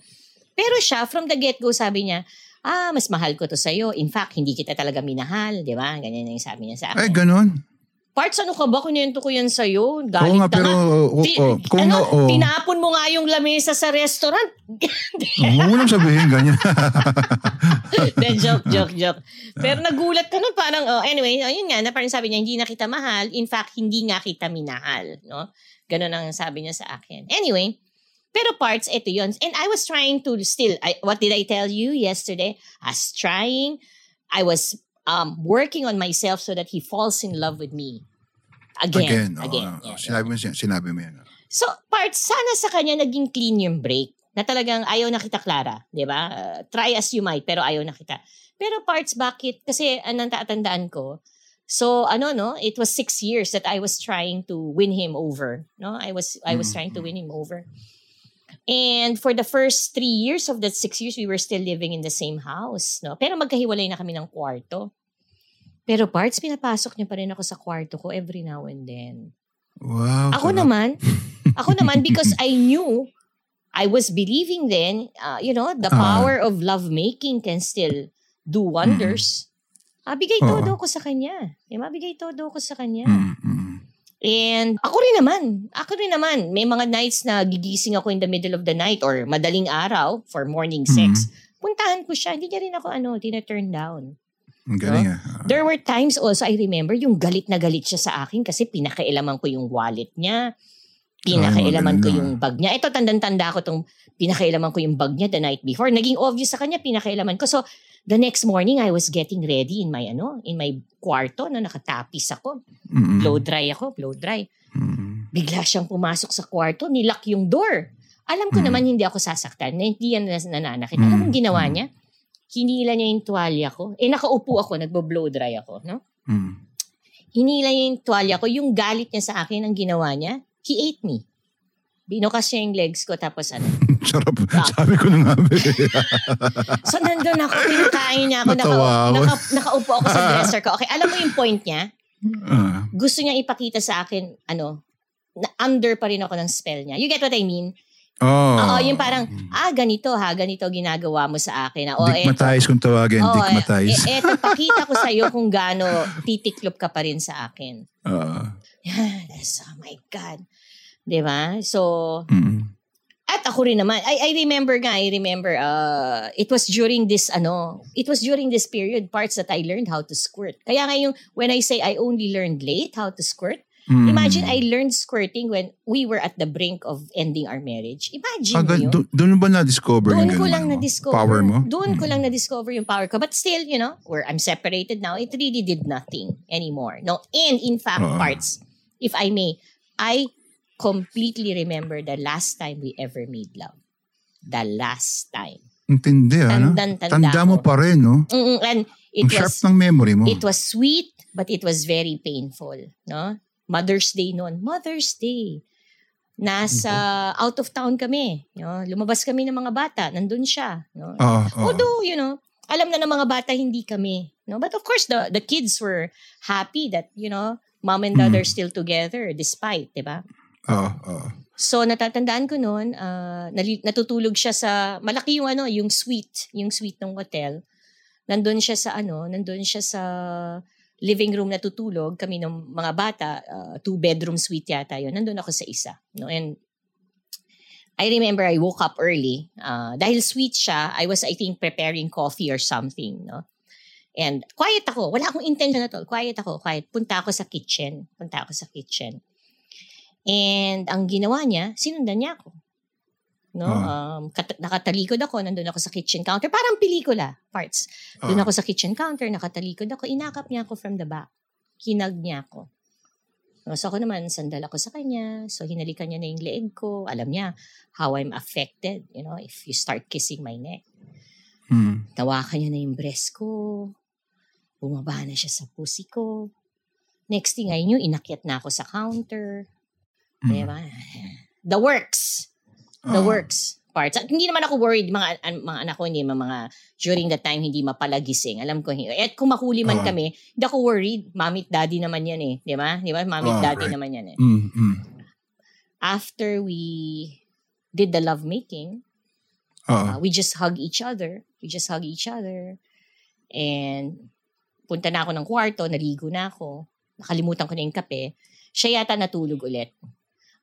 Pero siya, from the get-go, sabi niya, ah, mas mahal ko to sa'yo. In fact, hindi kita talaga minahal. Di ba? Ganyan yung sabi niya sa Ay, akin. Parts, ano ka ba? Kunento ko yan sa'yo. Oo Galit nga, ka pero, nga. oo, Ti- oo, kung ano, oo. tinapon mo nga yung lamesa sa restaurant. Huwag mo nang sabihin, ganyan. Then joke, joke, joke. Pero nagulat ka nun, parang, oh, anyway, ayun nga, na parang sabi niya, hindi na kita mahal. In fact, hindi nga kita minahal. No? Ganon ang sabi niya sa akin. Anyway, pero parts, ito yun. And I was trying to still, I, what did I tell you yesterday? I was trying, I was um, working on myself so that he falls in love with me. Again. Again. oo, Again. oo. Yeah, sinabi mo, sinabi mo yan. So, part, sana sa kanya naging clean yung break. Na talagang ayaw na kita, Clara. Di ba? Uh, try as you might, pero ayaw na kita. Pero parts, bakit? Kasi anong tatandaan ko, so ano no, it was six years that I was trying to win him over. No, I was I was trying to win him over. And for the first three years of that six years, we were still living in the same house. No? Pero magkahiwalay na kami ng kwarto. Pero parts, pinapasok niya pa rin ako sa kwarto ko every now and then. Wow. Ako sarap. naman, ako naman because I knew, I was believing then, uh, you know, the Ah. power of lovemaking can still do wonders. Ah, bigay Oo. todo ko sa kanya. Eh, mabigay todo ko sa kanya. Mm, mm. And ako rin naman, ako rin naman, may mga nights na gigising ako in the middle of the night or madaling araw for morning sex. Puntahan ko siya, hindi niya rin ako ano, tina-turn down. Ang galing ah. There were times also, I remember, yung galit na galit siya sa akin kasi pinakailaman ko yung wallet niya. Pinakailaman Ay, ko yung bag niya. Ito, tandang-tanda ko tong pinakailaman ko yung bag niya the night before. Naging obvious sa kanya, pinakailaman ko. So, the next morning, I was getting ready in my, ano, in my kwarto na nakatapis ako. Mm, mm. Blow dry ako, blow dry. Mm. Bigla siyang pumasok sa kwarto, nilock yung door. Alam ko Mm. naman hindi ako sasaktan, na hindi yan nananakit. Alam mo ginawa Mm. niya? Hinila niya yung tuwalya ko. Eh, nakaupo ako, nagbo-blow dry ako, no? Mm. Hinila niya yung tuwalya ko. Yung galit niya sa akin, ang ginawa niya, he ate me. Binukas niya yung legs ko, tapos ano. Sarap. Ah. Sabi ko na nga. So, nandun ako, pinakain niya ako. Naka, ako. naka, nakaupo ako sa dresser ko. Okay, alam mo yung point niya? Ah. Gusto niya ipakita sa akin, ano, na under pa rin ako ng spell niya. You get what I mean? Oh. Oo, yung parang, ah, ganito ha, ganito ginagawa mo sa akin. Na, oh, Digmatize kung tawagin. oh, Digmatize. eh, eto, pakita ko sa'yo kung gaano titiklop ka pa rin sa akin. Ah. Yes, oh my God. 'Di ba? So, Mm. at ako rin naman, I, I remember nga, I remember, uh, it was during this, ano, it was during this period, parts that I learned how to squirt. Kaya nga yung, when I say I only learned late how to squirt, Mm. imagine I learned squirting when we were at the brink of ending our marriage. Imagine Ah, mo yun. do- doon ba na-discover Doon yung ko lang ano, na-discover. Power mo? Doon ko Mm. lang na-discover yung power ko. But still, you know, where I'm separated now, it really did nothing anymore. No, and in fact, Oo. parts, if I may, I completely remember the last time we ever made love. The last time. Intindi, ano? Tandang-tanda Tanda mo ko. pa rin, no? Mm-mm, and it Ang sharp was ng memory mo. it was sweet, but it was very painful. No? Mother's Day noon. Mother's Day. Nasa out of town kami. No? Lumabas kami ng mga bata. Nandun siya. No? Oo, oo. Although, you know, alam na ng mga bata hindi kami. No? But of course, the the kids were happy that, you know, mom and dad Mm. are still together despite, di ba? Oo, oo. So, natatandaan ko noon, ah, nali- natutulog siya sa, malaki yung ano, yung suite, yung suite ng hotel. Nandun siya sa ano, nandun siya sa living room natutulog. Kami ng mga bata, ah, two bedroom suite yata yun. Nandun ako sa isa. No? And I remember I woke up early. ah, dahil sweet siya, I was, I think, preparing coffee or something. No? And quiet ako. Wala akong intention at all. Quiet ako. Quiet. Punta ako sa kitchen. Punta ako sa kitchen. And ang ginawa niya, sinundan niya ako. No? Ah. Um, kat- nakatalikod ako, nandun ako sa kitchen counter. Parang pelikula, parts. Doon Ah. ako sa kitchen counter, nakatalikod ako, inakap niya ako from the back. Hinag niya ako. No, so ako naman, sandal ako sa kanya. So hinalikan niya na yung leeg ko. Alam niya how I'm affected, you know, if you start kissing my neck. Mm. Tawakan niya na yung breast ko. Bumaba na siya sa pussy ko. Next thing I knew, inakyat na ako sa counter. Mm. Diba? The works. The Ah. works parts. At hindi naman ako worried, mga, an- mga anak ko, hindi mga, during that time, hindi mapalagising. Alam ko, hindi. At kung mahuli man Ah. kami, hindi ako worried. Mommy daddy naman yan eh. Di ba? Di ba? Mommy at Ah, daddy right. naman yan eh. Mm, mm. After we did the lovemaking, Oo. uh, we just hug each other. We just hug each other. And punta na ako ng kwarto, naligo na ako. Nakalimutan ko na yung kape. Siya yata natulog ulit.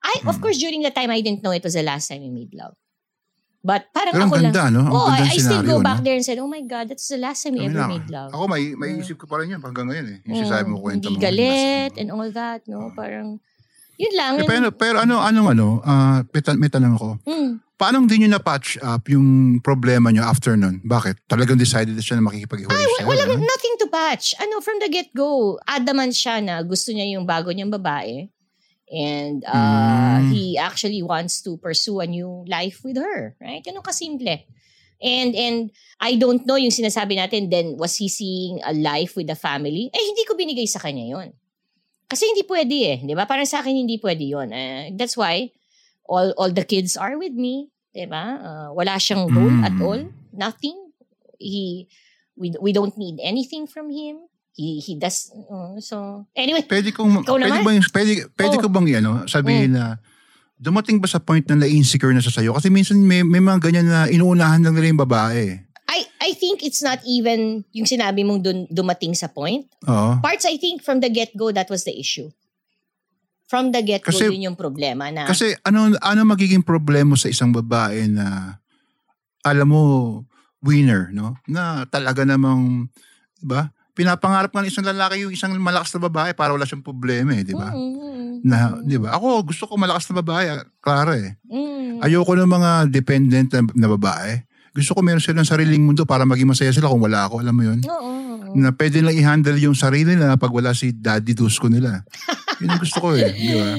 I, of Hmm. course, during that time, I didn't know it was the last time we made love. But parang Pero ang ako lang, ganda, no? Ang oh, ganda I, I still go back no? there and said, oh my God, that's the last time we Kami ever lang. made love. Ako, may, may isip ko pa rin yan hanggang ngayon eh. Yung sinasabi mo Mm, kwento Hindi mo. galit and all that, no? Parang, yun lang. Eh, pero, pero ano, anong ano, ah, may, tan- may tanong ako. Mm. Paano hindi nyo na-patch up yung problema nyo after nun? Bakit? Talagang decided na siya na makikipag-iwalay sa'yo? Walang ganun? nothing to patch. Ano, from the get-go, adamant siya na gusto niya yung bago niyang babae. And uh, Mm. he actually wants to pursue a new life with her. Right? Ganun kasimple. And and I don't know yung sinasabi natin, then was he seeing a life with the family? Eh, hindi ko binigay sa kanya yon Kasi hindi pwede eh. Di ba? Parang sa akin, hindi pwede yon Uh, that's why all all the kids are with me. 'Di ba? Uh, wala siyang role Mm. at all. Nothing. He we we don't need anything from him. He he does uh, so anyway. Pwede kong, pwede naman? bang, pwede, pwede Oh. ko bang ano, sabihin na, dumating ba sa point na na-insecure na sa sayo? Kasi minsan may, may mga ganyan na inuunahan lang nila yung babae. I I think it's not even yung sinabi mong dun, dumating sa point. Oo. Parts I think from the get-go that was the issue. From the get-go Kasi- yun yung problema na Kasi ano ano magiging problema sa isang babae na alam mo winner, no? Na talaga namang 'di ba? Pinapangarap nga ng isang lalaki yung isang malakas na babae para wala siyang problema eh, 'di ba? Mm, Na, 'di ba? Ako gusto ko malakas na babae, ah, klaro eh. mm, Ayoko ng mga dependent na, na babae. Gusto ko meron silang sariling mundo para maging masaya sila kung wala ako, alam mo 'yun? Oo, oo. Na pwede lang i-handle yung sarili nila pag wala si daddy Dusko nila. Yun ang gusto ko eh, di ba?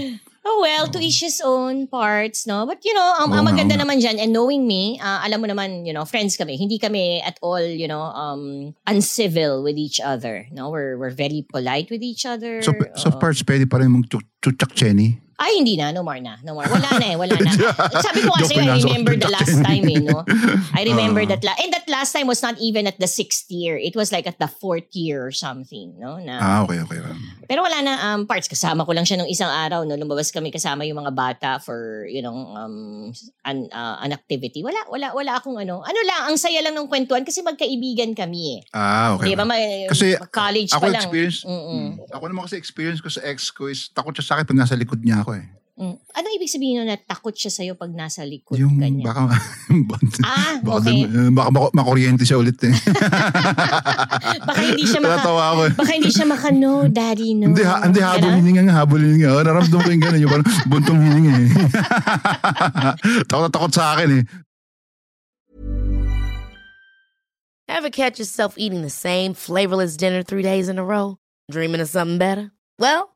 Oh well, to each his own parts, no? But you know, ang, Oo ang maganda naman dyan, and knowing me, ah, alam mo naman, you know, friends kami. Hindi kami at all, you know, um, uncivil with each other. No, we're we're very polite with each other. So, so Oo. parts pwede pa rin mong chuchak Chenny. Ay, hindi na. No more na. No more. Wala na eh. Wala na. Sabi ko kasi, I remember the last time eh, no? I remember Ah. that. La- and that last time was not even at the sixth year. It was like at the fourth year or something, no? Na, Ah, okay, okay. Pero wala na um, parts. Kasama ko lang siya nung isang araw. No? Lumabas kami kasama yung mga bata for, you know, um, an, uh, an activity. Wala, wala, wala akong ano. Ano lang, ang saya lang ng kwentuhan kasi magkaibigan kami eh. Ah, okay. Di ba? Ma- Kasi college Ako pa lang. experience, Mm-mm. mm, ako naman kasi experience ko sa ex ko is takot siya sa akin pag nasa likod niya ako eh. Mm. Ano ibig sabihin nun na takot siya sa'yo pag nasa likod Yung ka niya? baka, Ah, baka, okay. dun- baka makuryente siya ulit eh. Baka hindi siya maka... Ako eh. Baka hindi siya maka, no, daddy, no. Hindi, ha, hindi habol hininga nga, habol hininga. Oh, naramdam ko yung gano'n, yung parang buntong hininga eh. takot na takot sa akin eh. Ever catch yourself eating the same flavorless dinner three days in a row? Dreaming of something better? Well,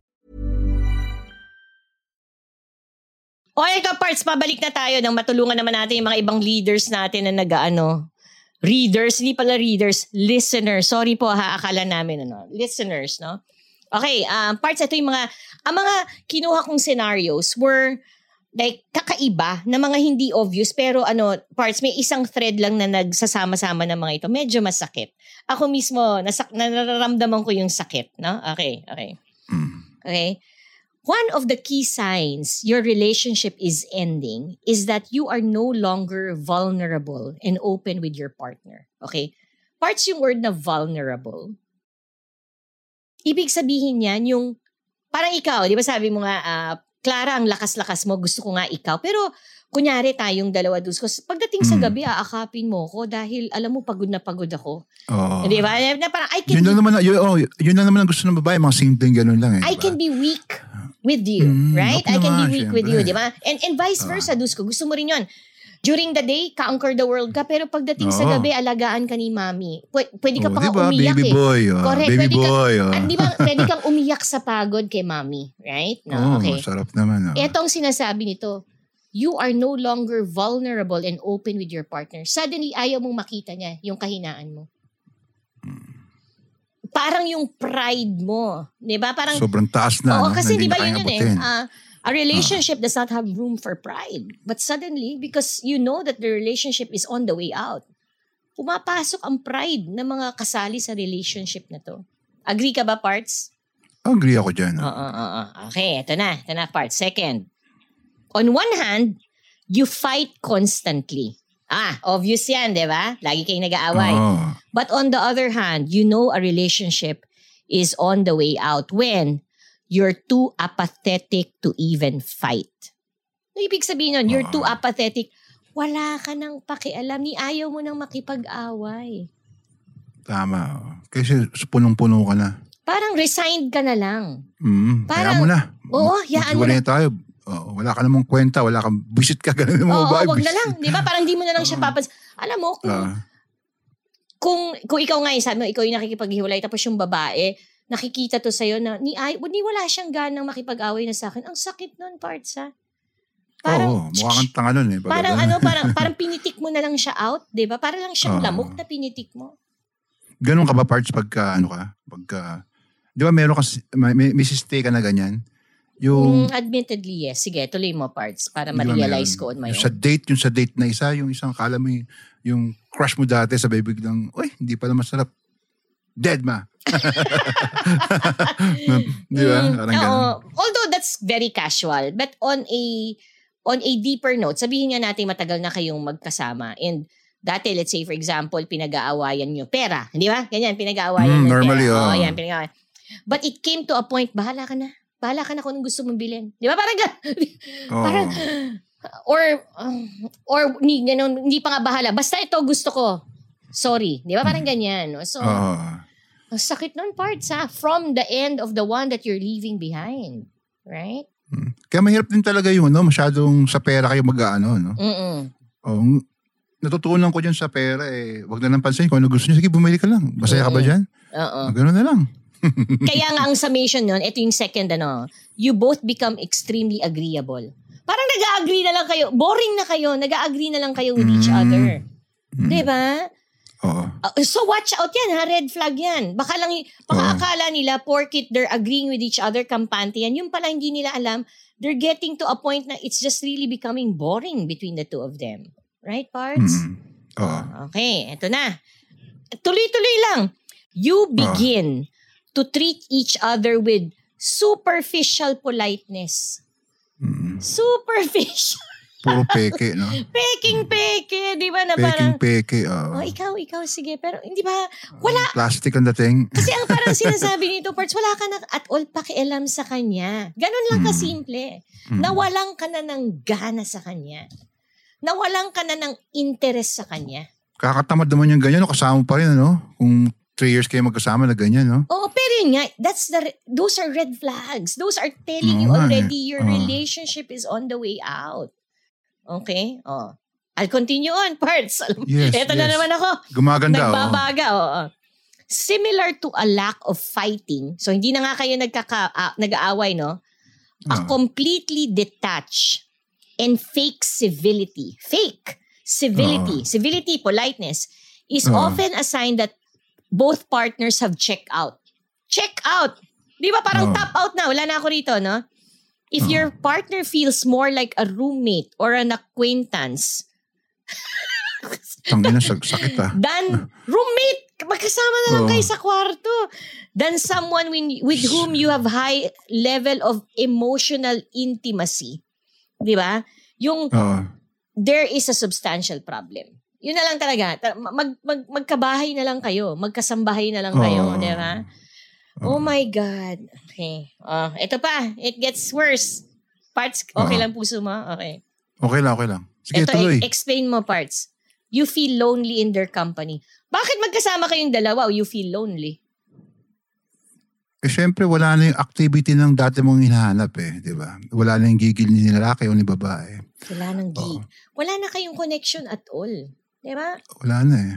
O ito parts, pabalik na tayo nang matulungan naman natin yung mga ibang leaders natin na nag-ano. Readers, hindi pala readers, listeners. Sorry po ha, akala namin ano. Listeners, no? Okay, um, parts, ito yung mga, ang mga kinuha kong scenarios were like kakaiba na mga hindi obvious pero ano parts may isang thread lang na nagsasama-sama ng mga ito medyo masakit ako mismo nasak nararamdaman ko yung sakit no okay okay Okay? One of the key signs your relationship is ending is that you are no longer vulnerable and open with your partner. Okay? Parts yung word na vulnerable. Ibig sabihin yan yung, parang ikaw, di ba sabi mo nga, ah, Clara, ang lakas-lakas mo, gusto ko nga ikaw. Pero, kunyari tayong dalawa dus ko, pagdating sa Mm. gabi, aakapin mo ko dahil alam mo, pagod na pagod ako. Oo. Di ba? Na parang, I can Yun be naman, yun, oh, yun lang naman ang gusto ng babae, mga simpleng ganun lang eh. I diba? can be weak with you, Mm, right? I can be weak with you, syempre. di ba? And, and vice versa, Dusko. Gusto mo rin yun. During the day, conquer the world ka, pero pagdating sa Oo. gabi, alagaan ka ni mami. Pwede, pwede ka Oh, pa diba? umiyak baby eh. boy. Oh. Correct, Baby pwede ka- boy. oh. At di ba, pwede kang umiyak sa pagod kay mami, right? No, Oo, okay. sarap naman. Oh. Ito ang sinasabi nito. You are no longer vulnerable and open with your partner. Suddenly, ayaw mong makita niya yung kahinaan mo. Parang yung pride mo. Di ba? Parang, Sobrang taas na. Oo, no? kasi Hindi di ba yun yun eh. ah, a relationship does not have room for pride. But suddenly, because you know that the relationship is on the way out, pumapasok ang pride ng mga kasali sa relationship na to. Agree ka ba, Parts? Agree ako dyan. Oo, oo, oo. Okay, ito na. Ito na, Parts. Second, on one hand, you fight constantly. Ah, obvious yan, di ba? Lagi kayong nag-aaway. Oo. But on the other hand, you know a relationship is on the way out when you're too apathetic to even fight. Ano ibig sabihin nun? You're too apathetic. Wala ka nang pakialam. Ni ayaw mo nang makipag-away. Tama. Kasi punong-puno ka na. Parang resigned ka na lang. Mm, Parang- mo na. Oo, hayaan mo na tayo. Oo, wala ka namang kwenta, wala kang visit ka, ganun yung mga Oo, babae. wag na lang. Di ba? Parang di mo na lang siya papans. Alam mo, kung, Ah, kung, kung ikaw nga, eh, sabi mo, ikaw yung nakikipaghiwalay, tapos yung babae, nakikita to sa'yo na ni, ay, ni wala siyang ganang makipag-away na sa akin. Ang sakit nun, parts ha. oo, mukha kang tanga nun eh. pag Parang ganun. ano, parang parang pinitik mo na lang siya out, 'di ba? Para lang siyang Oo. lamok na pinitik mo. Ganun ka ba parts pagka ano ka? Pagka, di ba meron ka, may, may, may stay ka na ganyan? Yung, Mm, admittedly, yes. Sige, tuloy mo parts para ma-realize ko on my yung own. Sa date, yung sa date na isa, yung isang kala mo yung, yung crush mo dati, sabay biglang, uy, hindi pala masarap. Dead ma. di ba? Mm, Parang ganun. Although that's very casual, but on a on a deeper note, sabihin nga natin matagal na kayong magkasama and dati, let's say for example, pinag-aawayan nyo pera. Di ba? Ganyan, pinag-aawayan Mm, normally, pera. oo. Oo, yan, pinag But it came to a point, bahala ka na. Bahala ka na kung anong gusto mong bilhin. Di ba? Parang, Oo. parang or or ni ganun, hindi pa nga bahala. Basta ito gusto ko. Sorry. Di ba? Parang ganyan. no? So, Oo. ang sakit nun parts ha. From the end of the one that you're leaving behind. Right? Kaya mahirap din talaga yung ano, masyadong sa pera kayo mag-ano, no? Mm-mm. Oh, natutunan ko dyan sa pera eh, wag na lang pansin kung ano gusto niya. Sige, bumili ka lang. Masaya ka ba dyan? Oo. Oh, ganun na lang. Kaya nga ang summation nun, ito yung second ano, you both become extremely agreeable. Parang nag-agree na lang kayo. Boring na kayo. Nag-agree na lang kayo with each Mm. other. Di ba? Oo. Uh, so watch out yan ha, red flag yan. Baka lang, baka Oo. akala nila porkit they're agreeing with each other, kampante yan. Yung pala hindi nila alam, they're getting to a point na it's just really becoming boring between the two of them. Right, Parts? Mm. Oo. Okay, eto na. Tuloy-tuloy lang. You begin to treat each other with superficial politeness. Mm. Superficial. Puro peke, no? Peking-peke, di ba na parang, Peking peke. oo. oh, ikaw, ikaw, sige. Pero hindi ba, wala, Plastic ang dating. kasi ang parang sinasabi nito, Parts, wala ka na at all pakialam sa kanya. Ganon lang Mm. kasimple. Nawalan ka na ng gana sa kanya. Nawalan ka na ng interest sa kanya. Kakatamad naman yung ganyan, no? kasama pa rin, ano? Kung three years kayo magkasama na ganyan, no? Oo, pero yun nga, that's the, those are red flags. Those are telling you Oo nga eh. already your Oo. relationship is on the way out. Okay? Oh. I'll continue on, parts. Yes, Ito na yes. naman ako. Gumaganda, oo. Nagbabaga, oo. Similar to a lack of fighting, so hindi na nga kayo nagkaka, ah, nag-aaway, no? A completely detached and fake civility. Fake civility. Civility, politeness is often a sign that both partners have checked out. Check out! Di ba parang Oo. tap out na? Wala na ako rito, no? If Oo. your partner feels more like a roommate or an acquaintance Tangina, sakit ah. than roommate, magkasama na lang Oo. kayo sa kwarto, than someone when, with whom you have high level of emotional intimacy. Di ba? Yung Oo. there is a substantial problem. Yun na lang talaga. Ta- Mag, mag, magkabahay na lang kayo. Magkasambahay na lang kayo. Oo. Di ba? Oh my God. Okay. Oh, ito pa. It gets worse. Parts, okay Oo. lang puso mo? Okay. Okay lang, okay lang. Sige, Ito, tuloy. explain mo parts. You feel lonely in their company. Bakit magkasama kayong dalawa o you feel lonely? Eh, syempre, wala na yung activity ng dati mong hinahanap eh, di ba? Wala na yung gigil ni lalaki o ni babae. Wala nang gig. Wala na kayong connection at all. Di ba? Wala na eh.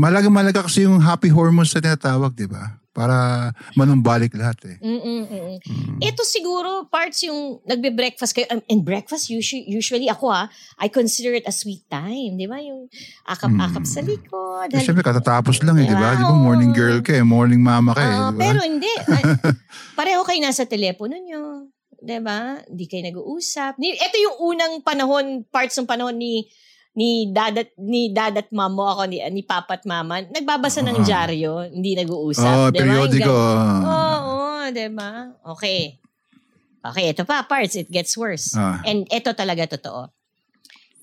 Malaga malaga kasi yung happy hormones na tinatawag, di ba? Para manumbalik lahat eh. Mm-mm, mm-mm. Ito siguro parts yung nagbe-breakfast kayo. Um, and breakfast, usually, usually ako ha, I consider it a sweet time. Di ba? Yung akap-akap sa likod. Eh, syempre, katatapos lang eh, di ba? Di ba morning girl ka eh, morning mama ka eh, Ah, di ba? pero hindi. Ah, pareho kayo nasa telepono nyo. 'Di ba? Hindi kayo nag-uusap. Ito yung unang panahon, parts ng panahon ni ni dadat ni dadat mamo ako ni ni papat mama nagbabasa ng Ah. dyaryo hindi nag-uusap Oo, di ba? periodiko. Gan- oo oh, di ba okay okay ito pa parts it gets worse Ah. and ito talaga totoo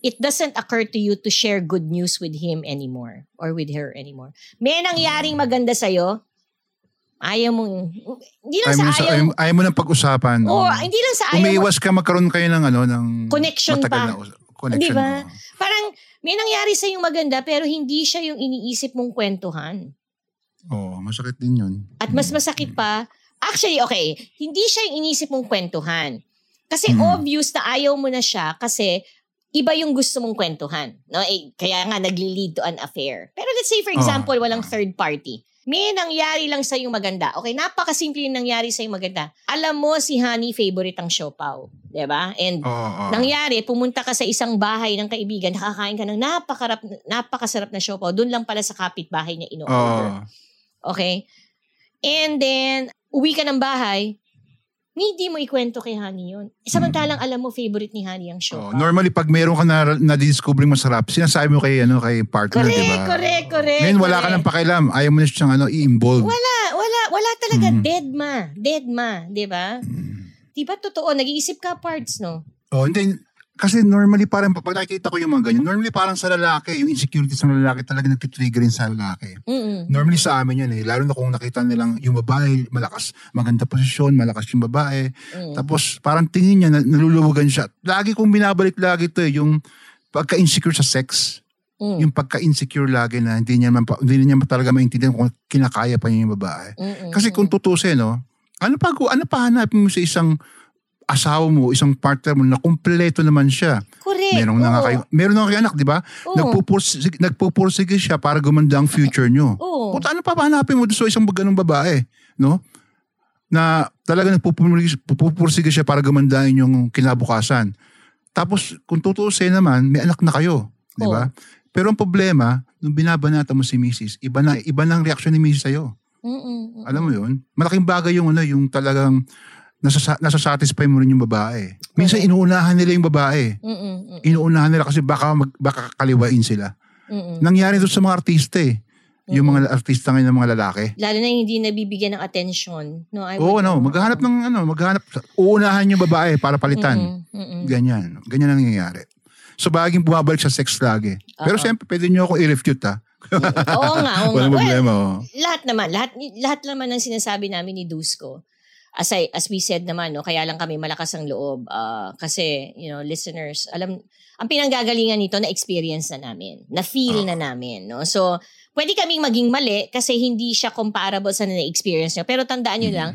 it doesn't occur to you to share good news with him anymore or with her anymore. May nangyaring maganda sa'yo, ayaw mo, hindi lang Ayaw sa sa, ayaw, ayaw, ayaw mo nang pag-usapan. o Oo. hindi lang sa ayaw Umiiwas ka magkaroon kayo ng ano, ng Connection pa. na connection. Di ba? oo. parang may nangyari sa yung maganda pero hindi siya yung iniisip mong kwentuhan. Oo, masakit din yun. At mas masakit pa, actually, okay, hindi siya yung inisip mong kwentuhan. Kasi Mm. obvious na ayaw mo na siya kasi iba yung gusto mong kwentuhan. No? Eh, kaya nga nagli-lead to an affair. Pero let's say for Oh. example, walang third party. May nangyari lang sa yung maganda. Okay, napakasimple yung nangyari sa yung maganda. Alam mo si Honey favorite ang siopaw. 'Di ba? And Oo, oo. nangyari, pumunta ka sa isang bahay ng kaibigan, nakakain ka ng napakarap, napakasarap na siopaw. Doon lang pala sa kapitbahay niya Oo. ino-order. Okay? And then, uwi ka ng bahay, hindi mo ikwento kay Honey yun. Samantalang alam mo, favorite ni Honey ang show. Oo, normally, pag meron ka na, na-discover masarap, sinasabi mo kay, ano, kay partner, correct, di ba? correct, correct. Ngayon, wala ka correct. nang pakialam. Ayaw mo na siyang ano, i-involve. Wala, wala, wala talaga. Mm. Dead ma. Dead ma. Di ba? Mm. Di ba totoo? Nag-iisip ka parts, no? Oh, hindi. Kasi normally parang pag nakikita ko yung mga ganyan, normally parang sa lalaki, yung insecurities ng lalaki talaga nagtitrigger sa lalaki. Mm-mm. Normally sa amin yan eh. Lalo na kung nakita nilang yung babae, malakas, maganda posisyon, malakas yung babae. Mm. Tapos parang tingin niya, na- naluluwagan siya. Lagi kong binabalik lagi to eh, yung pagka-insecure sa sex. Mm. Yung pagka-insecure lagi na hindi niya, man, hindi niya talaga maintindihan kung kinakaya pa niya yung babae. Mm-mm. Kasi kung tutusin, no, ano pa, ano pa hanapin mo sa isang asawa mo, isang partner mo na kumpleto naman siya. Correct. Meron na nga kayo, meron na kayo anak, di ba? Nagpupursige, nagpupursige siya para gumanda ang future nyo. Oo. Puta, ano pa hanapin mo sa isang ganung babae, no? Na talaga nagpupursige, pupursige siya para gumandahin yung kinabukasan. Tapos, kung tutusin naman, may anak na kayo, di ba? Pero ang problema, nung binabanata mo si Mrs., iba na, iba na ang reaksyon ni Mrs. sa'yo. Mm-mm. Alam mo yun? Malaking bagay yung ano, yung talagang nasa, nasa-satisfy mo rin yung babae. Minsan inuunahan nila yung babae. Mm-mm. Inuunahan nila kasi baka, mag, baka kaliwain sila. Mm-mm. Nangyari doon sa mga artista eh. Yung mga artista ngayon ng mga lalaki. Lalo na hindi nabibigyan ng attention. No, I Oo, ano, maghanap ng ano, maghanap, uunahan yung babae para palitan. Mm-mm. Mm-mm. Ganyan. Ganyan ang nangyayari. So, baging bumabalik sa sex lagi. Pero Oo. siyempre, pwede nyo ako i-refute ha. oo nga, oo nga. Walang Well, problema. oh. lahat naman, lahat, lahat naman ng sinasabi namin ni Dusko, as, I, as we said naman, no, kaya lang kami malakas ang loob. ah, kasi, you know, listeners, alam, ang pinanggagalingan nito na experience na namin, na feel na namin. No? So, pwede kaming maging mali kasi hindi siya comparable sa na-experience nyo. Pero tandaan nyo lang,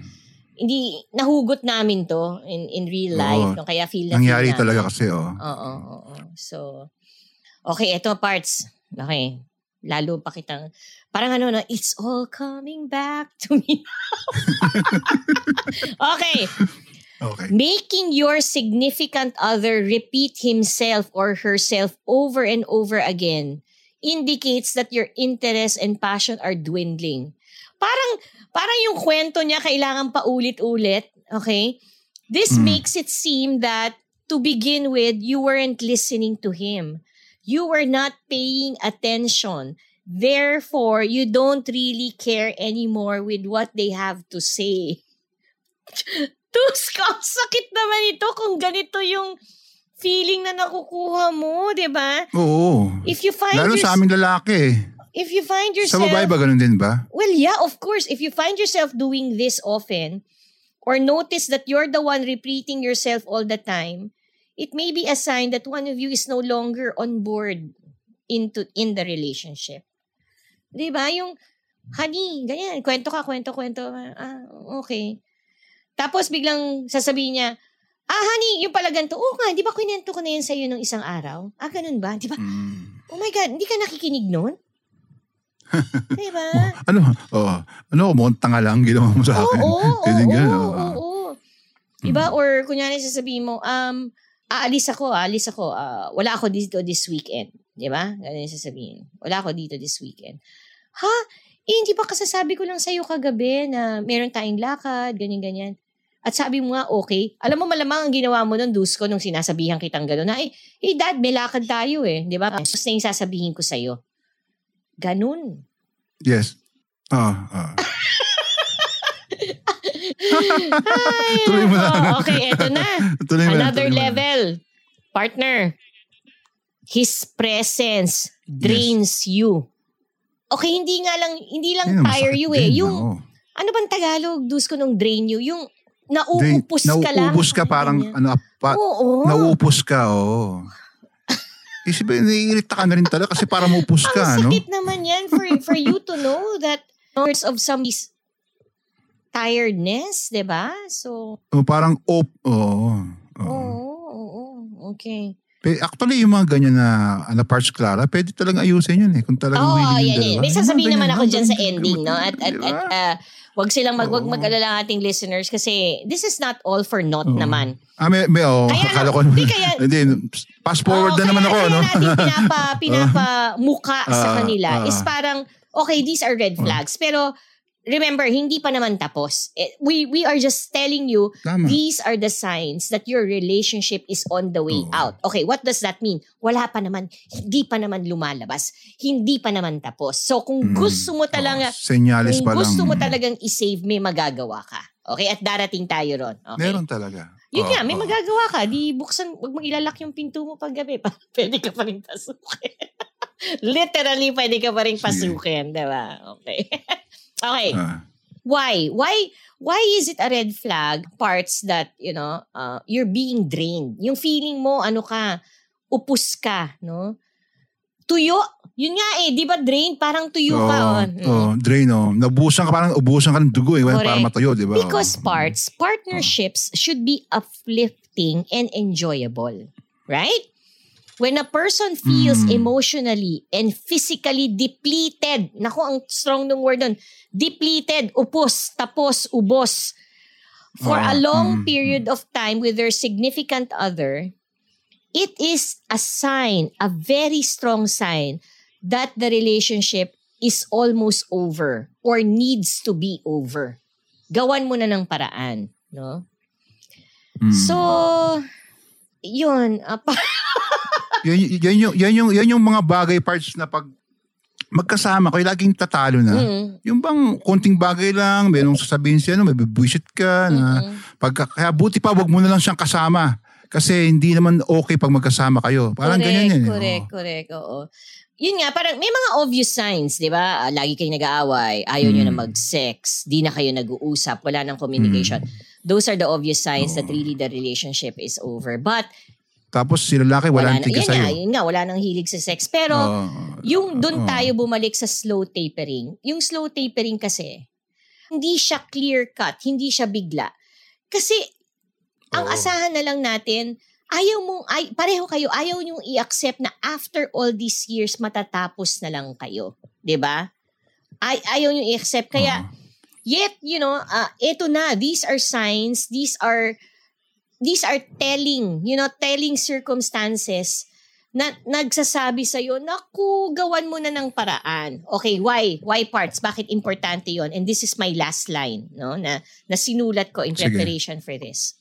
hindi, nahugot namin to in, in real life. Oo. No? Kaya feel na Nangyari feel talaga kasi, oh. Oo, oo. So, okay, eto parts. Okay. Lalo pa kitang, parang ano na, it's all coming back to me. okay. Okay. Making your significant other repeat himself or herself over and over again indicates that your interest and passion are dwindling. Parang, parang yung kwento niya kailangan paulit-ulit. Okay? This Mm. makes it seem that to begin with, you weren't listening to him. You were not paying attention. Therefore, you don't really care anymore with what they have to say. Ang sakit naman ito kung ganito yung feeling na nakukuha mo, di ba? Oo. If you find Lalo yours- sa aming lalaki. If you find Sa yourself... babae ba ganun din ba? Well, yeah, of course. If you find yourself doing this often, or notice that you're the one repeating yourself all the time, it may be a sign that one of you is no longer on board into in the relationship. 'Di ba? Yung honey, ganyan, kwento ka, kwento, kwento. Ah, okay. Tapos biglang sasabihin niya, ah, honey, yung pala ganito. Oo nga, di ba kwento ko na yan sa'yo nung isang araw? Ah, ganun ba? Di ba? Mm. Oh my God, hindi ka nakikinig nun? di ba? Ano? Oh, ano, mukhang tanga lang ginawa mo sa akin. Oo, oo, oo, oo. oo. Diba? Or kunyari sasabihin mo, um, aalis ako, aalis ako, ah, wala ako dito this weekend. Di ba? Ganun yung sasabihin. Wala ako dito this weekend. Ha? Eh, hindi ba kasasabi ko lang sa'yo kagabi na meron tayong lakad, ganyan-ganyan. At sabi mo nga, okay. Alam mo, malamang ang ginawa mo nun, Dusko, nung sinasabihan kitang gano'n, na, eh, eh, dad, may lakad tayo eh. Di ba? Tapos na yung sasabihin ko sa'yo. Ganun. Yes. Ah, ah. Ay, Tuloy mo na. nako. Okay, eto na. Tuloy mo na, Another tuloy mo na. level. Partner. His presence drains you. Okay, hindi nga lang, hindi lang Yun ang tire you eh. Yung, ano bang Tagalog, dus ko nung drain you? Yung Drain- nauupos ka lang. Nauupos ka parang, ano, pa, Oo. nauupos ka, oo. Kasi ba, naiirita ka na rin talaga kasi para maupos ka, Ang no? sakit naman yan for, for you to know that words of somebody's tiredness, di ba? So, O, parang op, oo. oo. oo, oo, okay. Pe- Actually, yung mga ganyan na, na parts Clara, pwede talagang ayusin yun eh. Kung talagang Oo, willing yung dalawa. May sasabihin naman ako dyan sa ending, no? At, at, Diba? at uh, wag silang mag, wag mag-alala ating listeners kasi this is not all for naught naman. Ah, may, may, oh, Kaya akala ko. di kaya- Hindi, fast forward Oo, na naman kaya- ako, kaya no? natin pinapa, pinapa muka sa Ah, kanila ah. is parang, okay, these are red flags. Pero, remember, hindi pa naman tapos. Eh, We, we are just telling you, Tama. these are the signs that your relationship is on the way Oo. out. Okay, what does that mean? Wala pa naman, hindi pa naman lumalabas. Hindi pa naman tapos. So, kung Mm. gusto mo talaga, Oh, senyalis pa kung lang. gusto mo talagang i-save, may magagawa ka. Okay? At darating tayo ron. Okay? Meron talaga. Yun Oo, nga, may oo. magagawa ka. Di buksan, wag mong ilalak yung pinto mo pag gabi. Pa, pwede ka pa rin pasukin. Literally, pwede ka pa rin pasukin. Diba? Okay. okay. Ah. Why? Why? Why is it a red flag? Parts that, you know, uh, you're being drained. Yung feeling mo, ano ka, upus ka, no? Tuyo. Yun nga eh, di ba drain? Parang tuyo ka. Oo, oh. Mm. oo, drain, oh. Nabusan ka, parang ubusan ka ng dugo, eh. Correct. matuyo, di ba? Because parts, partnerships should be uplifting and enjoyable. Right? When a person feels Mm. emotionally and physically depleted, naku, ang strong ng word nun, depleted, upos, tapos, ubos, for a Oo, long mm, period of time with their significant other, it is a sign, a very strong sign, that the relationship is almost over or needs to be over. Gawan mo na ng paraan, no? Mm. So, yun. ah, yan, yan, yung, yan, yung, yan yung mga bagay parts na pag magkasama kayo, laging tatalo na. Mm, Yung bang konting bagay lang, merong sasabihin siya, no, may bibwisit ka, na mm, pagka, kaya buti pa, wag mo na lang siyang kasama. Kasi hindi naman okay pag magkasama kayo. Parang correct, ganyan yan. eh. Correct, Oo. correct, oo. Yun nga, parang may mga obvious signs, di ba? Ah, Lagi kayong nag-aaway, ayaw nyo na Mm. mag-sex, di na kayo nag-uusap, wala nang communication. Those are the obvious signs that Oo. really the relationship is over. But, Tapos si lalaki, wala, wala nang na, tiga yun nga, sa'yo. yun nga, wala nang hilig sa sex. Pero, Oo. Yung doon Oo. tayo bumalik sa slow tapering. Yung slow tapering kasi, hindi siya clear cut, hindi siya bigla. Kasi, ang Oo. asahan na lang natin, ayaw mong, ay, pareho kayo, ayaw nyong i-accept na after all these years, matatapos na lang kayo. 'Di ba? Ay, ayaw nyong i-accept. Kaya, Oo. yet, you know, uh, eto na, these are signs, these are, these are telling, you know, telling circumstances na nagsasabi sa'yo, naku, gawan mo na ng paraan. Okay, why? Why parts? Bakit importante yon? And this is my last line, no? Na, na sinulat ko in Sige. preparation for this.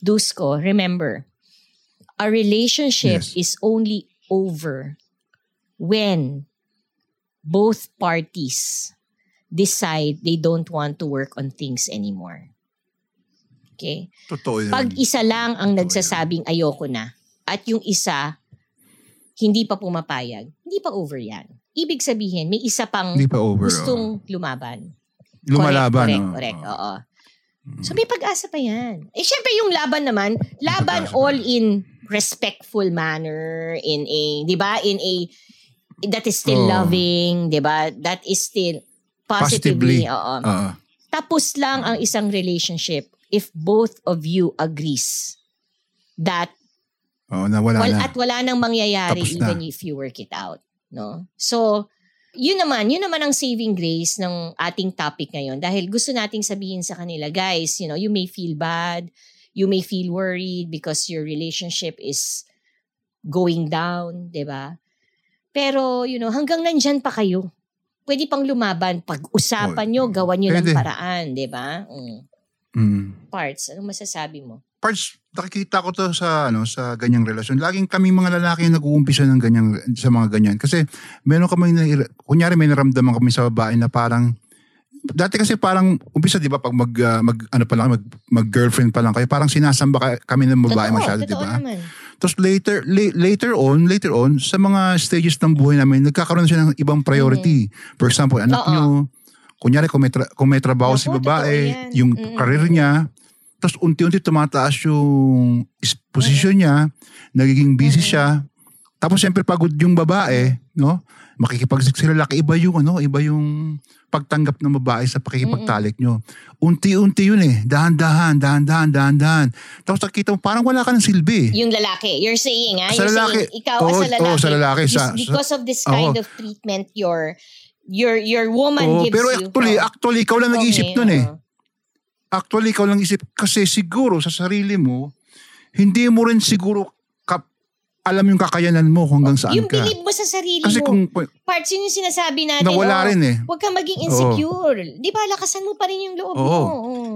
Dusko, remember, a relationship Yes. is only over when both parties decide they don't want to work on things anymore. Okay? Totoo yun. Pag isa lang ang Totoo nagsasabing ayoko na at yung isa hindi pa pumapayag, hindi pa over yan. Ibig sabihin, may isa pang Hindi pa over. gustong lumaban. oo. lumalaban. Correct, oo. correct, Oo. oo. So may pag-asa pa yan. Eh syempre yung laban naman, laban all yan. in respectful manner, in a, di ba, in a, that is still Oo. loving, di ba, that is still positively, Positively. oo. Oo. Tapos lang ang isang relationship if both of you agrees that Oo, nawala wal, na. at wala nang mangyayari Tapos na. even if you work it out, no? So, yun naman, yun naman ang saving grace ng ating topic ngayon dahil gusto nating sabihin sa kanila, guys, you know, you may feel bad, you may feel worried because your relationship is going down, 'di ba? Pero, you know, hanggang nandyan pa kayo. Pwede pang lumaban. Pag-usapan Oh, nyo, gawan nyo ng paraan, di ba? Mm. Mm. Parts, anong masasabi mo? Parts, nakikita ko to sa ano sa ganyang relasyon. Laging kami mga lalaki yung nag-uumpisa ng ganyang sa mga ganyan. Kasi meron kami na, kunyari may naramdaman kami sa babae na parang dati kasi parang umpisa 'di ba pag mag, ah, mag ano pa lang mag, mag girlfriend pa lang kayo parang sinasamba ka- kami ng babae Totoo, masyado 'di ba? Tapos later, la- later on, later on, sa mga stages ng buhay namin, nagkakaroon siya ng ibang priority. For example, anak Oo. Kunyari kung may, tra- kung may trabaho Naku, si babae, yung Mm-mm. karir niya, tapos unti-unti tumataas yung is- posisyon niya, nagiging busy siya. Tapos siyempre pagod yung babae, no? Makikipag sila laki, iba yung ano, iba yung pagtanggap ng babae sa pakikipagtalik nyo. Unti-unti yun eh. Dahan-dahan, dahan-dahan, dahan-dahan. Tapos nakita mo, parang wala ka ng silbi. Yung lalaki, you're saying, ha? Sa you're lalaki. saying, ikaw Oo, as a lalaki, oo, sa lalaki, sa- because of this kind of treatment, your your your woman Oo, gives pero you. actually, Oh. actually, ikaw lang nag-iisip Okay, nun eh. Actually, ikaw lang isip. Kasi siguro sa sarili mo, hindi mo rin siguro kap- alam yung kakayanan mo kung hanggang saan Yung ka. believe mo sa sarili Kasi mo. kung Parts yun yung sinasabi natin. Nawala oh, rin eh. Huwag kang maging insecure. Di ba, lakasan mo pa rin yung loob mo. Oo. Oo.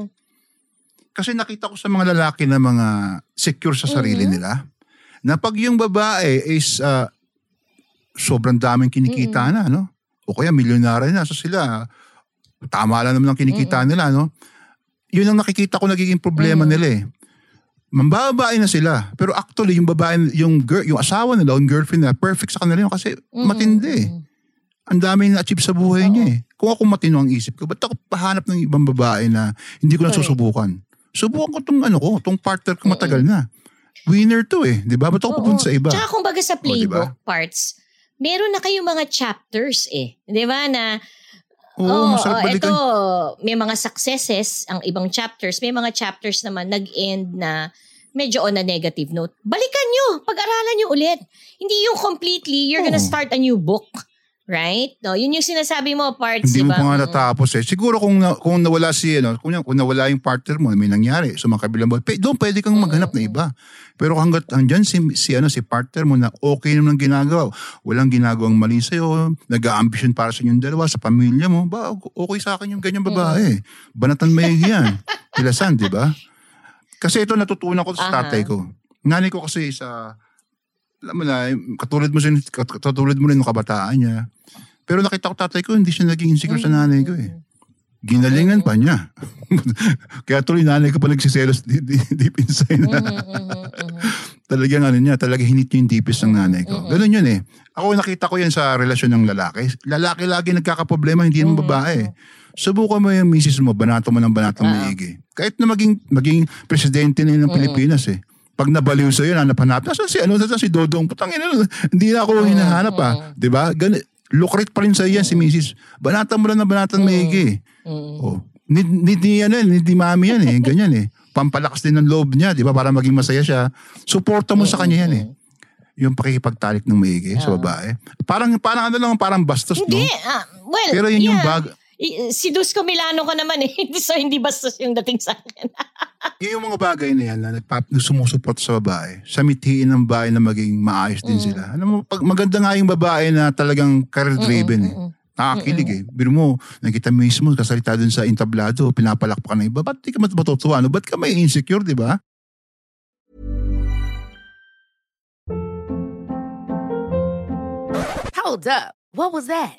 Kasi nakita ko sa mga lalaki na mga secure sa sarili Mhm. nila, na pag yung babae is ah, sobrang daming kinikita na, no? O kaya milyonaryo na. So sila, tama lang naman ang kinikita nila, no? Yun ang nakikita ko nagiging problema Mm. nila eh. Mambababae na sila. Pero actually, yung babae, yung, girl, yung asawa nila, yung girlfriend nila, perfect sa kanila yun kasi Mm-mm. matindi eh. Ang dami na-achieve sa buhay niya eh. Kung ako matino ang isip ko, ba't ako pahanap ng ibang babae na hindi ko na susubukan? Subukan ko tong ano ko, tong partner ko matagal na. Winner to eh. Di ba? Ba't ako pupunta sa iba? Tsaka kumbaga sa O, diba? playbook parts, meron na kayong mga chapters eh. Di ba na Oo, oh, balikan. ito, may mga successes, ang ibang chapters, may mga chapters naman nag-end na medyo on a negative note. Balikan nyo, pag-aralan nyo ulit. Hindi yung completely, you're gonna Oo. start a new book. Right? No, yun yung sinasabi mo, parts, Hindi di mo pa nga natapos eh. Siguro kung, na, kung nawala si, ano, kung, kung nawala yung partner mo, may nangyari, so mga kabilang buhay, pe, doon pwede kang maghanap na iba. Pero hanggat andyan si, si, ano, si partner mo na okay naman ang ginagawa, walang ginagawang mali sa'yo, nag-a-ambition para sa inyong dalawa, sa pamilya mo, ba, okay sa akin yung ganyang babae. Banatan may yan. Pilasan, di ba? Kasi ito natutunan ko sa tatay ko. Nanay ko kasi sa, alam mo na, katulad mo, sin- kat- katulad mo rin ng kabataan niya. Pero nakita ko tatay ko, hindi siya naging insecure sa nanay ko eh. Ginalingan pa niya. Kaya tuloy nanay ko pa nagsiselos deep, inside na. Mhm, mhm, mhm. Talagang ano niya, talaga hinit niya yung deepest ng nanay ko. Ganun yun eh. Ako nakita ko yan sa relasyon ng lalaki. Lalaki lagi nagkakaproblema, hindi yung babae. Subukan mo yung misis mo, banato mo ng banatong Ah. maigi. Kahit na maging, maging presidente na yun ng Pilipinas eh. Pag nabaliw sa'yo, hanap-hanap. Nasaan si, ano, nasaan si Dodong? Putang ina, hindi na ako hinahanap ah. Di ba? Gan- Lucrate pa rin sa yan si misis. Banatan mo lang ng banatang maigi. Mhm. Oh. Need, need ni ano, need ni mami yan eh. Ganyan eh. Pampalakas din ng loob niya, di ba? Para maging masaya siya. Suporta mo sa kanya yan eh. Yung pakikipagtalik ng maigi sa babae. Parang, parang ano lang, parang bastos, Hindi, no? ah, well, Pero yun yung yeah. bag, I- Si Dusko Milano ka naman eh. so, hindi bastos yung dating sa akin. yun yung mga bagay na yan na nagpap, sumusuport sa babae. Sa mithiin ng babae na maging maayos din Mm. sila. Alam mo, pag, maganda nga yung babae na talagang career-driven eh. Nakakilig eh. Biro mo, nakita mismo, kasalita dun sa entablado, pinapalakpakan ng iba. Ba't di ka mat- matutuwa? Ano? Ba't ka may insecure, di ba? Hold up. What was that?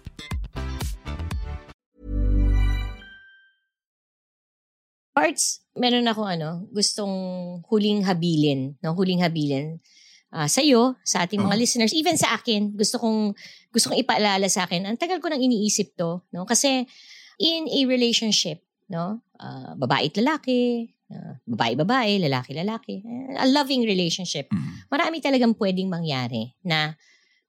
Parts, meron ako ano, gustong huling habilin, no? Huling habilin ah sa iyo, sa ating mga Oh. listeners, even sa akin, gusto kong gusto kong ipaalala sa akin. Ang tagal ko nang iniisip 'to, no? Kasi in a relationship, no? ah, babae at lalaki, ah, babae-babae, lalaki-lalaki, eh, a loving relationship. Marami talagang pwedeng mangyari na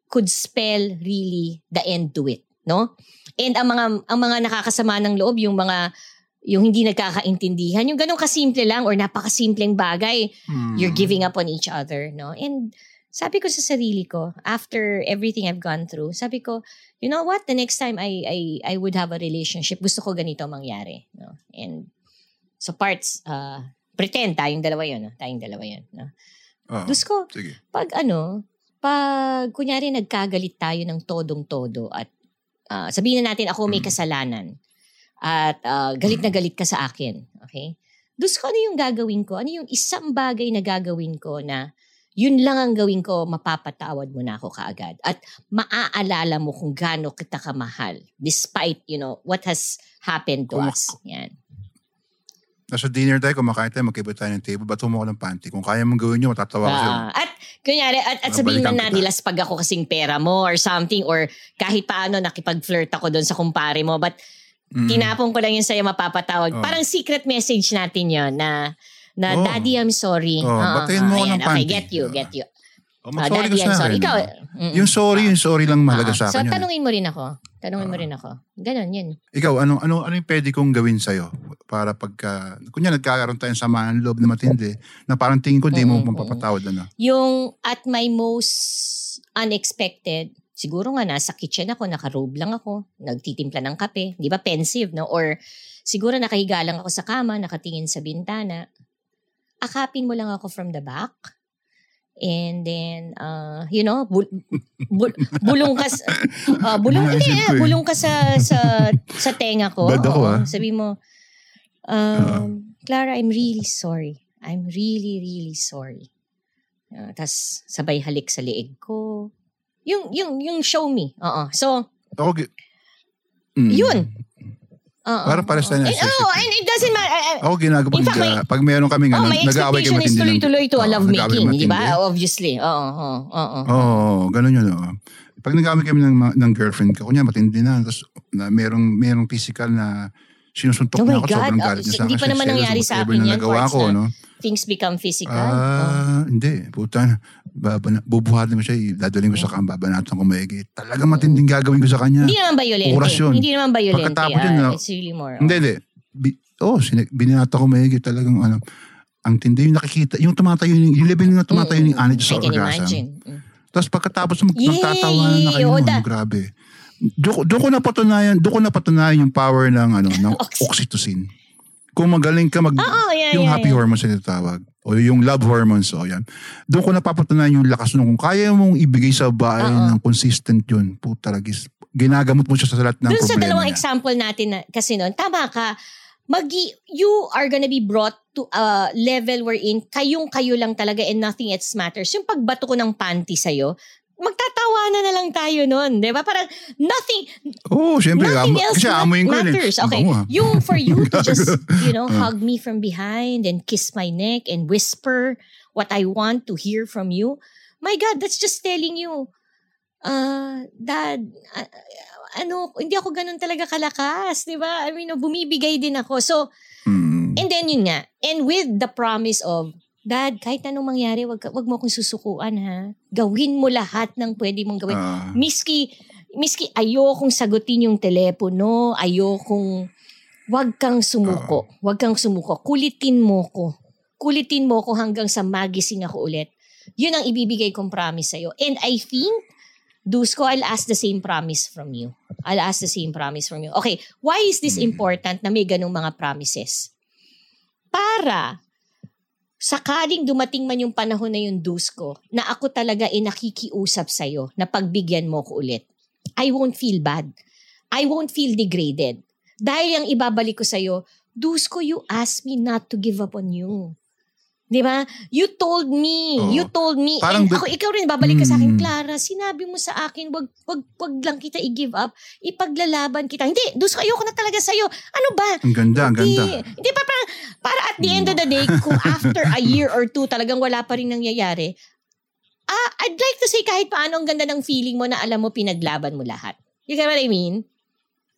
could spell really the end to it, no? And ang mga ang mga nakakasama ng loob, yung mga yung hindi nagkakaintindihan, yung ganun kasimple lang or napakasimpleng bagay, Hmm. you're giving up on each other, no? And sabi ko sa sarili ko, after everything I've gone through, sabi ko, you know what? The next time I I I would have a relationship, gusto ko ganito mangyari, no? And so parts uh pretend tayong dalawa 'yon, no? Tayong dalawa 'yon, no? Oo. Diyos ko, Sige. pag ano, pag kunyari nagkagalit tayo ng todong-todo at ah, sabihin na natin ako may Mm. kasalanan at ah, galit na galit ka sa akin. Okay? Dus ko ano yung gagawin ko? Ano yung isang bagay na gagawin ko na yun lang ang gawin ko, mapapatawad mo na ako kaagad. At maaalala mo kung gaano kita kamahal despite, you know, what has happened to us. Yan. Nasa dinner tayo, kumakain tayo, magkiba tayo ng table, ba't mo ng panty? Kung kaya mong gawin yun, matatawa ko sa'yo. Ah, at kunyari, at, at sabihin na kita. narilaspag ako kasing pera mo or something or kahit paano nakipag-flirt ako doon sa kumpare mo but Mm. tinapon ko lang yun sa'yo mapapatawag. Oh. Parang secret message natin yon na na Oh. Daddy, I'm sorry. Oh, Ah, batayin mo ayan. ng Okay, panty. get you, get you. Oh, mag-sorry Daddy, ka I'm sa akin. Ikaw, mm-mm. Yung sorry, yung sorry lang mahalaga Ah, sa So, akin yun. tanungin mo rin ako. Tanungin mo Ah. rin ako. Ganon, yun. Ikaw, ano, ano, ano yung pwede kong gawin sa'yo? Para pagka, kunya nagkakaroon tayong samaan ng loob na matindi, na parang tingin ko di mo Mm-mm, mapapatawad ano. Yung at my most unexpected, siguro nga nasa kitchen ako, nakarobe lang ako, nagtitimpla ng kape, di ba pensive, no? Or siguro nakahiga lang ako sa kama, nakatingin sa bintana. Akapin mo lang ako from the back. And then, uh, you know, bul- bul- bulong ka sa, uh, bulong, hindi, eh, bulong ka sa, sa, sa tenga ko. Bad ako, Oo. ah. Sabi mo, um, Clara, I'm really sorry. I'm really, really sorry. Uh, Tapos sabay halik sa leeg ko. Yung, yung, yung show me. Oo. So, Ako, gi- Mm. yun. Oo. Parang pares tayo And, nasa oh, and it doesn't matter. I- I- Ako ginagawa, In pag, fact, may- uh, pag meron kami oh, ganun, my nag-aaway expectation kami is matindi. tuloy-tuloy to a Oo, love nag-aaway making, di ba? matindi. Obviously. Oo, oo, oo. Oo, oh, ganun yun. oo. Pag nag-aaway kami ng, ng girlfriend ko, kunya matindi na, tapos na merong, merong physical na sinusuntok Oh niya ako, God, sobrang galit niya sa hindi akin. pa naman nangyari sa akin na yan, nagawa ko, na no? Things become physical. Oh. Ah, hindi. Puta, babana, bubuhatin ko siya, dadalhin ko sa kama, babanatan ko maigi. Talagang matinding gagawin ko sa kanya. Hindi naman violente. Oras yun. Hindi naman violente. Pagkatapos yun, no? It's really more. Hindi, hindi. Bi- oh, sin- binata ko maigi talagang ano. Ang tindi yung nakikita, yung tumatayo, yung, yung level na tumatayo Mm, yung anit I sa can orgasm. imagine. Mm. Tapos pagkatapos mag, Yay! magtatawanan na kayo, da- grabe. Doon ko- doon ko napatunayan, doon ko napatunayan yung power ng ano ng Oxy- oxytocin. Kung magaling ka mag Oo, yeah, yung yeah, happy yeah. hormones na tinatawag o yung love hormones o yan. Doon ko napapatunayan yung lakas nung kung kaya mong ibigay sa bahay Oo. ng consistent yun. Puta lagis. Ginagamot mo siya sa lahat ng Doon sa problema dalawang niya. example natin na, kasi noon, tama ka, magi, you are gonna be brought to a level wherein kayong-kayo lang talaga and nothing else matters. Yung pagbato ko ng panty sa'yo, magtatawanan na lang tayo noon. Di ba? Parang nothing, oh, syempre. nothing Am- else kasi ma- amoyin ko yun eh. matters. Ang Okay. bango, ah. Yung for you to just, you know, Ah. hug me from behind and kiss my neck and whisper what I want to hear from you. My God, that's just telling you, uh, Dad, uh, ano, hindi ako ganun talaga kalakas, di ba? I mean, bumibigay din ako. So, Mm. and then yun nga, and with the promise of, Dad, kahit anong mangyari, wag, wag mo akong susukuan ha. Gawin mo lahat ng pwede mong gawin. Ah. Miski, miski ayokong sagutin yung telepono, ayokong, wag kang sumuko. Wag kang sumuko. Kulitin mo ko. Kulitin mo ko hanggang sa magising ako ulit. Yun ang ibibigay kong promise sa'yo. And I think, Dusko, I'll ask the same promise from you. I'll ask the same promise from you. Okay, why is this important na may ganong mga promises? Para sakaling dumating man yung panahon na yung Dusko, na ako talaga ay nakikiusap sa'yo na pagbigyan mo ko ulit. I won't feel bad. I won't feel degraded. Dahil yung ibabalik ko sa'yo, Dusko, you asked me not to give up on you. Di ba? You told me. Oo. You told me. Parang And ako, ikaw rin, babalik ka sa akin, Mm. Clara, sinabi mo sa akin, wag, wag, wag lang kita i-give up. Ipaglalaban kita. Hindi, Dusko, ayoko na talaga sa'yo. Ano ba? Ang ganda, ang ganda. Hindi pa parang, para at the end of the day, kung after a year or two talagang wala pa rin nangyayari, ah, I'd like to say kahit paano ang ganda ng feeling mo na alam mo pinaglaban mo lahat. You get what I mean?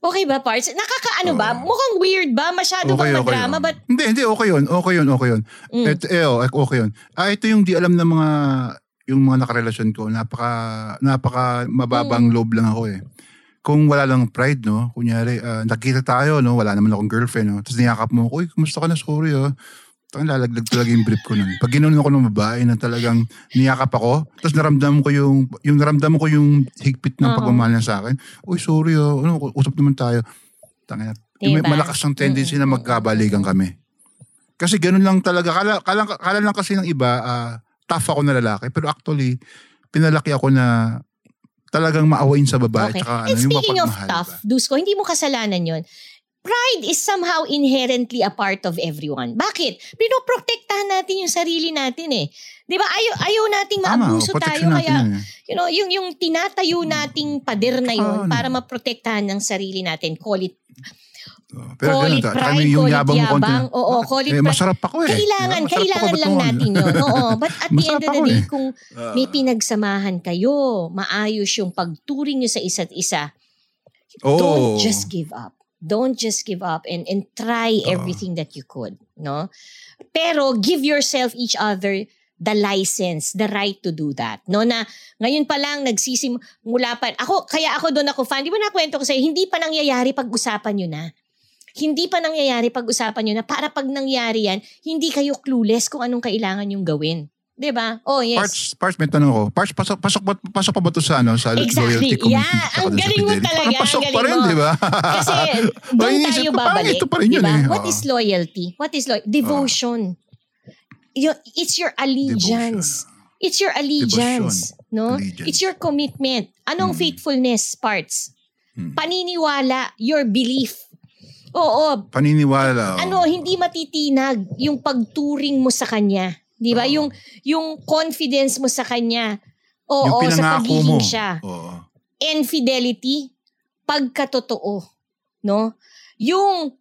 Okay ba, parts? Nakakaano ba? Oo. Mukhang weird ba? Masyado bang madrama? yun. But, Hindi, hindi, okay yun. Okay yun, okay yun. Mm. Et, eh, oh, okay yun. Ah, ito yung di alam ng mga yung mga nakarelasyon ko, napaka napaka mababang Mm. loob lang ako eh. Kung wala lang pride, no? Kunyari, ah, nakita tayo, no? Wala naman akong girlfriend, no? Tapos niyakap mo ako, uy, kumusta ka na? Sorry, oh. Tang lalaglag talaga yung brief ko nun. Pag ginanon ako ng babae na talagang niyakap ako, tapos naramdaman ko yung, yung naramdaman ko yung higpit ng Oo. pagmamahal niya sa akin. Uy, sorry, oh. Ano, usap naman tayo. Yung may Diba? malakas ng tendency na Mm-mm. magkabalikan kami. Kasi ganun lang talaga. Kala, kala, kala lang kasi ng iba, ah, tough ako na lalaki. Pero actually, pinalaki ako na talagang maawain sa babae. Okay. Tsaka, And ano, yung speaking of mapagmahal tough, ba? Dusko, hindi mo kasalanan yon. Pride is somehow inherently a part of everyone. Bakit? Pinoprotektahan natin yung sarili natin eh. Di ba? Ayaw, ayaw nating Tama, maabuso oh, tayo. Kaya, eh. you know, yung, yung tinatayo nating pader na yun ano. para maprotektahan ng sarili natin. Call it Pero call ganun, it pride, kami yung call it yabang konti. yabang. Oo, call it eh, masarap ako eh. Kailangan, kailangan lang natin yun. Oo. But at the end of the day, eh. kung may pinagsamahan kayo, maayos yung pagturing nyo sa isa't isa, Oo. don't just give up. Don't just give up and and try everything that you could, no? Pero give yourself each other the license, the right to do that. No na ngayon pa lang nagsisim mula pa ako kaya ako doon ako fan. Di ba nakwento ko sa hindi pa nangyayari pag-usapan niyo na. Hindi pa nangyayari pag-usapan niyo na para pag nangyari yan, hindi kayo clueless kung anong kailangan yung gawin. 'Di ba? Oh, yes. Parts, parts, may tanong ko. Parts, pasok, pasok, ba, pasok pa ba ito sa, ano, sa Exactly. loyalty commitment? Yeah, tsaka ang sa galing mo talaga, Parang ang pasok pa rin, di ba? Kasi doon tayo babalik. ito pa rin yun diba? eh. What is loyalty? What is loyalty? Devotion. You- it's your allegiance. It's your allegiance. No? Allegiance. It's your commitment. Anong faithfulness parts? Hmm. Paniniwala, your belief. Oo, Paniniwala. oh. ano, hindi matitinag yung pagturing mo sa kanya. 'Di ba? Yung yung confidence mo sa kanya. Oo, yung sa pagiging mo. siya Oo. infidelity, pagkatotoo, no? Yung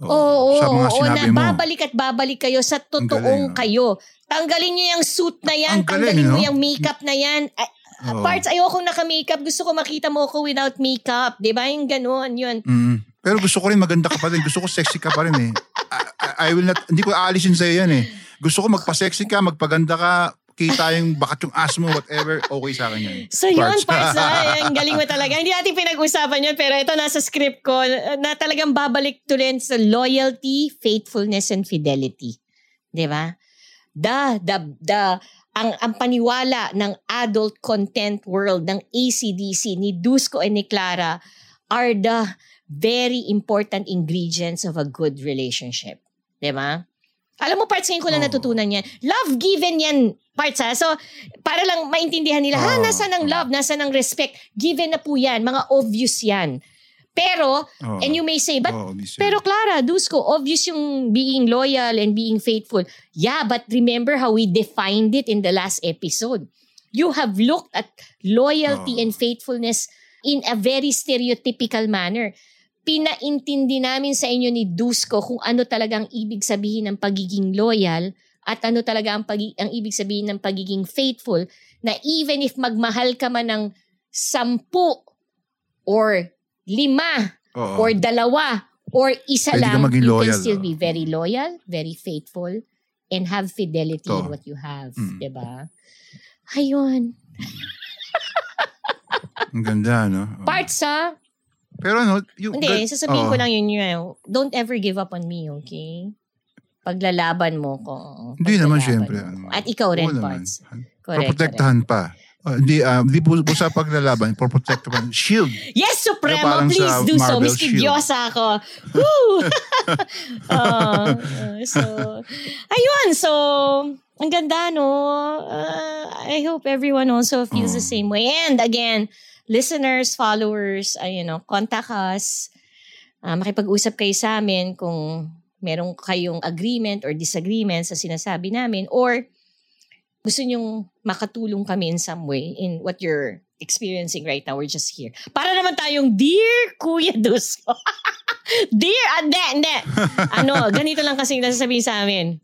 Oo. oo, sa mga oo, sinabi na mo. babalik at babalik kayo sa totoong galing, oh. kayo. Tanggalin niyo yung suit na yan, galing, tanggalin mo no? yung makeup na yan. Ah, ah, Oo. Parts, ayoko naka-makeup. Gusto ko makita mo ako without makeup. Di ba? Yung ganun, yun. Mm. Pero gusto ko rin maganda ka pa rin. Gusto ko sexy ka pa rin eh. I, I- I will not, hindi ko aalisin sa'yo yan eh. Gusto ko magpa-sexy ka, magpaganda ka, kita yung bakat yung ass mo, whatever, okay sa akin yan. So yun, parts na, ang galing mo talaga. Hindi natin pinag-usapan yun, pero ito nasa script ko na talagang babalik to rin sa loyalty, faithfulness, and fidelity. Di ba? The, the, the, ang, ang paniwala ng adult content world ng ACDC ni Dusko and ni Clara are the very important ingredients of a good relationship. Di ba? Alam mo, parts ngayon ko lang Oo. natutunan yan. Love given yan, parts ha. So, para lang maintindihan nila, ha, Oo. nasa ng love, nasa ng respect. Given na po yan. Mga obvious yan. Pero, Oo. and you may say, but, obviously. pero Clara, Dusko, obvious yung being loyal and being faithful. Yeah, but remember how we defined it in the last episode. You have looked at loyalty Oo. and faithfulness in a very stereotypical manner pinaintindi namin sa inyo ni Dusko kung ano talagang ibig sabihin ng pagiging loyal at ano talaga ang, pagi- ang ibig sabihin ng pagiging faithful na even if magmahal ka man ng sampu or lima Oo. or dalawa or isa Pwede lang, you loyal, can still oh. be very loyal, very faithful, and have fidelity in Ito. what you have. Mm. 'di ba? Ayun. Ang ganda, no? Oo. Parts ha? Pero ano, yung... Hindi, gan- sasabihin oo. ko lang yun yun. Don't ever give up on me, okay? Paglalaban mo ko. oo. Hindi naman, Paglalaban syempre, ano. At ikaw rin, parts. Correct, Protektahan pa. Oh, hindi, ah, hindi po, po sa paglalaban, protektahan. Shield. Yes, Supremo, please do so. Marvel Mistidyosa ako. Woo! Ah, so, ayun. So, ang ganda, no? Ah, I hope everyone also feels the Oh. same way. And again, listeners, followers, ay, you know, contact us. Ah, makipag-usap kayo sa amin kung meron kayong agreement or disagreement sa sinasabi namin or gusto nyong makatulong kami in some way in what you're experiencing right now. We're just here. Para naman tayong, Dear Kuya Dusko. dear, ah, hindi, hindi. Ano, ganito lang kasi nasasabihin sa amin.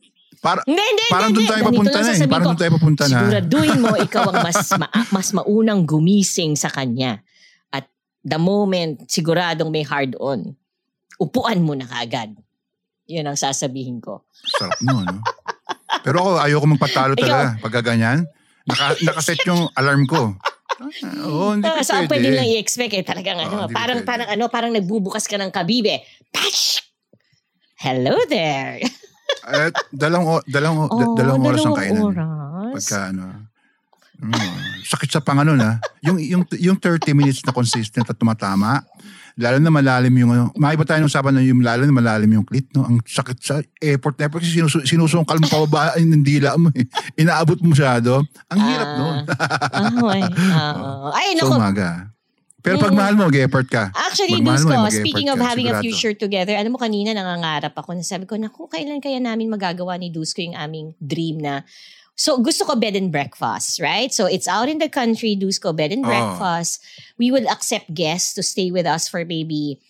Para, Hindi, hindi, parang hindi. doon tayo papunta na eh. Parang doon tayo papunta na. Siguraduhin mo, ikaw ang mas, ma- mas maunang gumising sa kanya. At the moment, siguradong may hard on, upuan mo na kaagad. Yun ang sasabihin ko. Sarap no, no? Pero ako, ayoko magpatalo talaga. Pagka ganyan, naka, nakaset yung alarm ko. Ah, Oo, hindi Ah, ko so, pwede. pwede lang i-expect eh. Talagang Oo, ano, hindi parang, pwede. parang ano, parang nagbubukas ka ng kabibe. Patch! Hello there! Eh, dalawang, o- dalawang, Oh, da- dalawang oras ang kainan. oras. Pagka ano. Mm, sakit sa panganon ha. Yung, yung, yung 30 minutes na consistent at tumatama, Lalo na malalim yung ano. Maiba tayo ng usapan na yung lalo na malalim yung clit, no? Ang sakit sa airport na airport kasi sinus- sinusungkal mo pababa ng dila mo. Eh. Inaabot mo masyado. Ang hirap Ah. nun. Ay, oo. Ay, so naku. umaga. Pero pag mahal mo, mag-airport ka. Actually, mo, mag-effort speaking of ka, having a sigurado. future together, alam mo kanina nangangarap ako na sabi ko, naku, kailan kaya namin magagawa ni Dusko yung aming dream na So, gusto ko bed and breakfast, right? So, it's out in the country, Dusko, bed and Oh. breakfast. We will accept guests to stay with us for maybe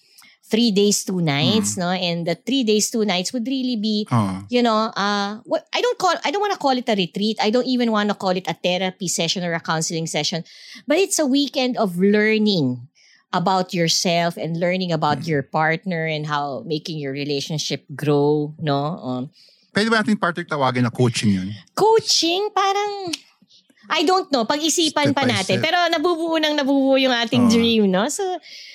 three days, two nights, no? And the three days, two nights would really be Oh. you know, uh, what I don't call, I don't want to call it a retreat. I don't even want to call it a therapy session or a counseling session, but it's a weekend of learning about yourself and learning about your partner and how making your relationship grow, no? Um, Pwede ba natin partner tawagin na coaching yun? coaching, parang, I don't know, pag-isipan Step pa natin. step. Pero nabubuo nang nabubuo yung ating Oo. dream, no? So,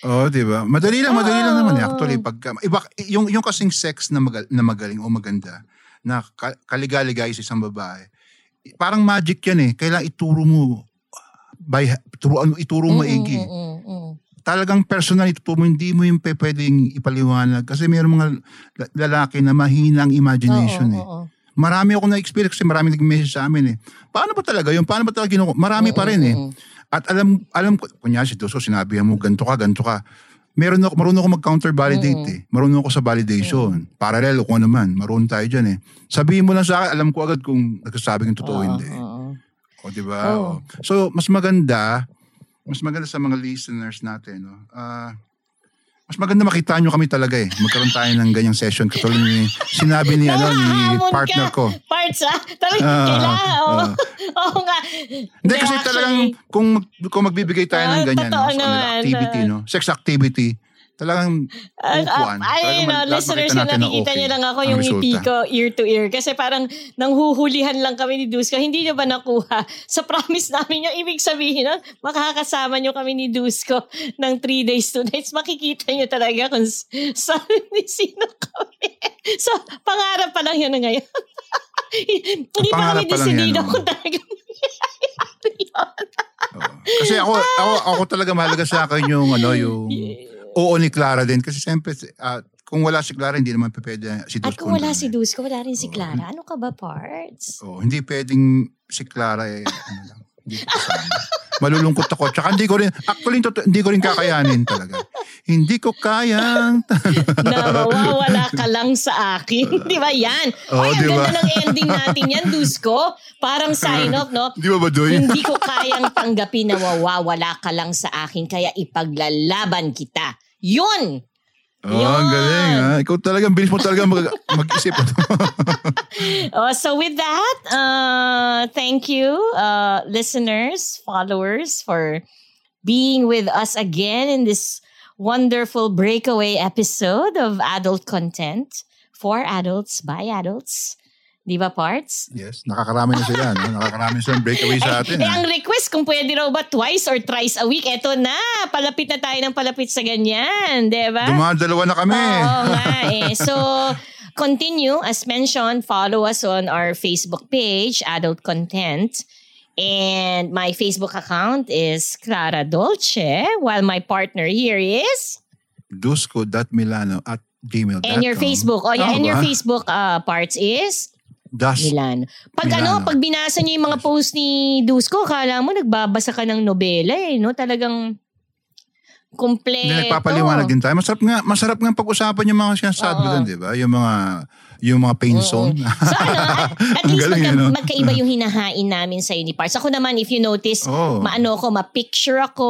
Oo, di ba? Madali lang, madali lang naman eh. Actually, pag, iba, yung, yung kasing sex na, magal, na magaling o maganda, na ka, kaligaligay sa isang babae, parang magic yan eh. Kailangan ituro mo, by, turuan, mo- ituro mo mm, maigi. mm, mm, mm. Talagang personal ituturo mo, hindi mo yung pwedeng ipaliwanag. Kasi mayroong mga la- lalaki na mahina ang imagination Oo, eh. oo, oo. Marami ako na-experience kasi marami nag-message sa amin eh. Paano ba talaga yun? Paano ba talaga ginuko? Marami pa rin eh. At alam, alam ko, kunya si Doso, sinabi mo, ganto ka, ganto ka. Meron ako, marunong ako mag-counter validate eh. Marunong ako sa validation. Parallel, kung ano man. Marunong tayo dyan eh. Sabihin mo lang sa akin, alam ko agad kung nagsasabi ng totoo Oo, hindi. oo. O, di ba? Oo. O. So, mas maganda, mas maganda sa mga listeners natin, no? Ah, mas maganda makita nyo kami talaga eh. Magkaroon tayo ng ganyang session. Katulad ni, sinabi ni, ano, ni partner ko. Parts, ah. Talagang Ah, kailangan, oo. ah. Oo nga. Hindi kasi talagang kung kung magbibigay tayo ng ganyan no, sa kanila, naman, activity no, sex activity, talagang Uh, upuan. ay, Talagang no, lahat listeners, yung na nakikita okay niyo lang ako yung ngiti ko ear to ear. Kasi parang nanghuhulihan lang kami ni Dusko. Hindi niyo ba nakuha? Sa promise namin yung ibig sabihin, no? makakasama niyo kami ni Dusko ng three days, two nights. Makikita niyo talaga kung s- sa ni sino kami. So, pangarap pa lang yun na ngayon. Hindi pa kami desidido kung yun. Oo. Kasi ako, ako, ako talaga mahalaga sa akin yung, ano, yung oo ni Clara din. Kasi siyempre, ah, kung wala si Clara, hindi naman pwede si At Dusko. kung wala si. Dusko, wala rin si Clara. Ano ka ba, Parts? Oo, hindi pwedeng si Clara eh, ano lang, hindi ko kasama. Malulungkot ako. Tsaka hindi ko rin, actually, toto- hindi ko rin kakayanin talaga. Hindi ko kayang, na mawawala ka lang sa akin. di ba yan? Oo, Ay, ang di ba? ganda ng ending natin yan, Dusko. Parang sign off, no? di ba ba, Doy? Hindi ko kayang tanggapin na mawawala ka lang sa akin, kaya ipaglalaban kita. Yun! Oh, ang galing ha. Ikaw talagang, bilis mo talaga mag, mag-isip. Oh, so with that, uh, thank you, uh, listeners, followers, for being with us again in this wonderful breakaway episode of adult content for adults by adults. Di ba, Parts? yes, nakakarami na sila. No? Nakakarami sila breakaway sa atin. Eh, ha? ang request kung pwede raw ba twice or thrice a week, eto na. Palapit na tayo ng palapit sa ganyan. Di ba? Dumadalawa na kami. Oo nga eh. So, continue. As mentioned, follow us on our Facebook page, Adult Content. And my Facebook account is Clara Dolce, while my partner here is... Dusko.milano at gmail.com. And your Facebook. Oh, yeah. Tama and your? Facebook uh, parts is... Das. Milan. Pag Milano. ano, pag binasa niyo yung mga post ni Dusko, kala mo nagbabasa ka ng nobela eh, no? Talagang kompleto. Hindi, nagpapaliwanag din tayo. Masarap nga, masarap nga pag-usapan yung mga sinasabi Oo. doon, di ba? Yung mga, yung mga pain zone. So ano, at, at Ang least galing, magka, ano? magkaiba yung hinahain namin sa ni Parts. Ako naman, if you notice, Oo. maano ko, ma-picture ako,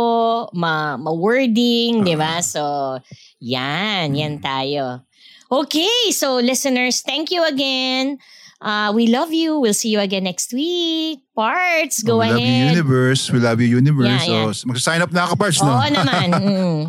ma- ma-wording, di Ah. ba? So, yan, yan tayo. Okay, so listeners, thank you again. Uh, we love you. We'll see you again next week. Parts, go we love you, ahead. universe. We love you, universe. Yeah, yeah. So, magsa-sign up na ako, Parts, no? Oo naman. mm.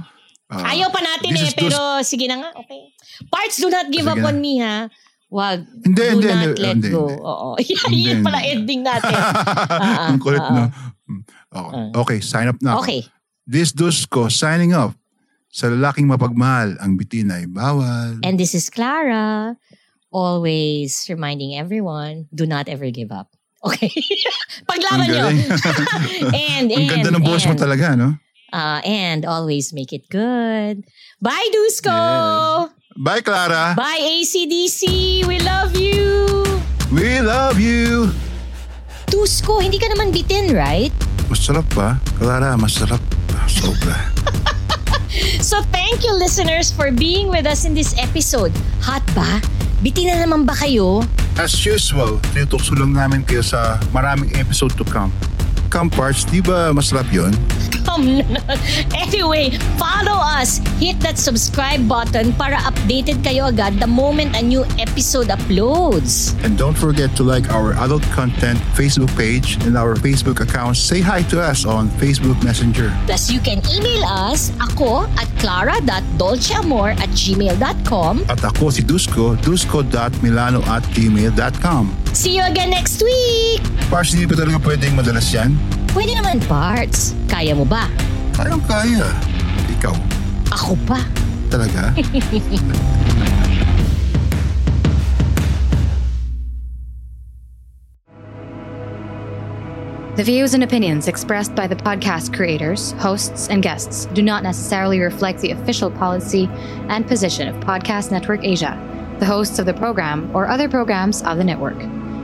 Ah, Ayaw pa natin eh, pero sige na nga. Okay. Parts, do not give Sige up na. on me ha. Wag. Hindi, do hindi, not hindi, let hindi, go. hindi. Oo. Hindi, Yun pala hindi. ending natin. Ah, Ang kulit, ah, no? ah. Mm. Okay. okay, sign up na ako. Okay. This Dusko, signing off. Sa lalaking mapagmahal, ang bitin ay bawal. And this is Clara. Always reminding everyone, do not ever give up. Okay? Paglaban nyo. galing. and, ang and, ganda ng boss mo and. talaga, no? Uh, and always make it good. Bye, Dusko! Bye, Clara. Bye, ACDC! We love you! We love you. Dusko, hindi ka naman bitin, right? Masarap pa. Clara, masarap. Sobra. So thank you listeners for being with us in this episode. Hot ba? Bitin na naman ba kayo? As usual, tinutukso lang namin kayo sa maraming episode to come. Come parts, di ba masarap? Come na. Anyway, follow us. Hit that subscribe button para updated kayo agad the moment a new episode uploads. And don't forget to like our adult content Facebook page and our Facebook account. Say hi to us on Facebook Messenger. Plus, you can email us, ako at clara.dolceamor at gmail.com. At ako si Dusko, dusko.milano at gmail.com. See you again next week! Parts, hindi pa talaga pwedeng madalas yan? Pwede naman parts. Kaya mo ba? Kayang kaya. Ikaw, Ako pa. talaga? The views and opinions expressed by the podcast creators, hosts, and guests do not necessarily reflect the official policy and position of Podcast Network Asia, the hosts of the program, or other programs of the network.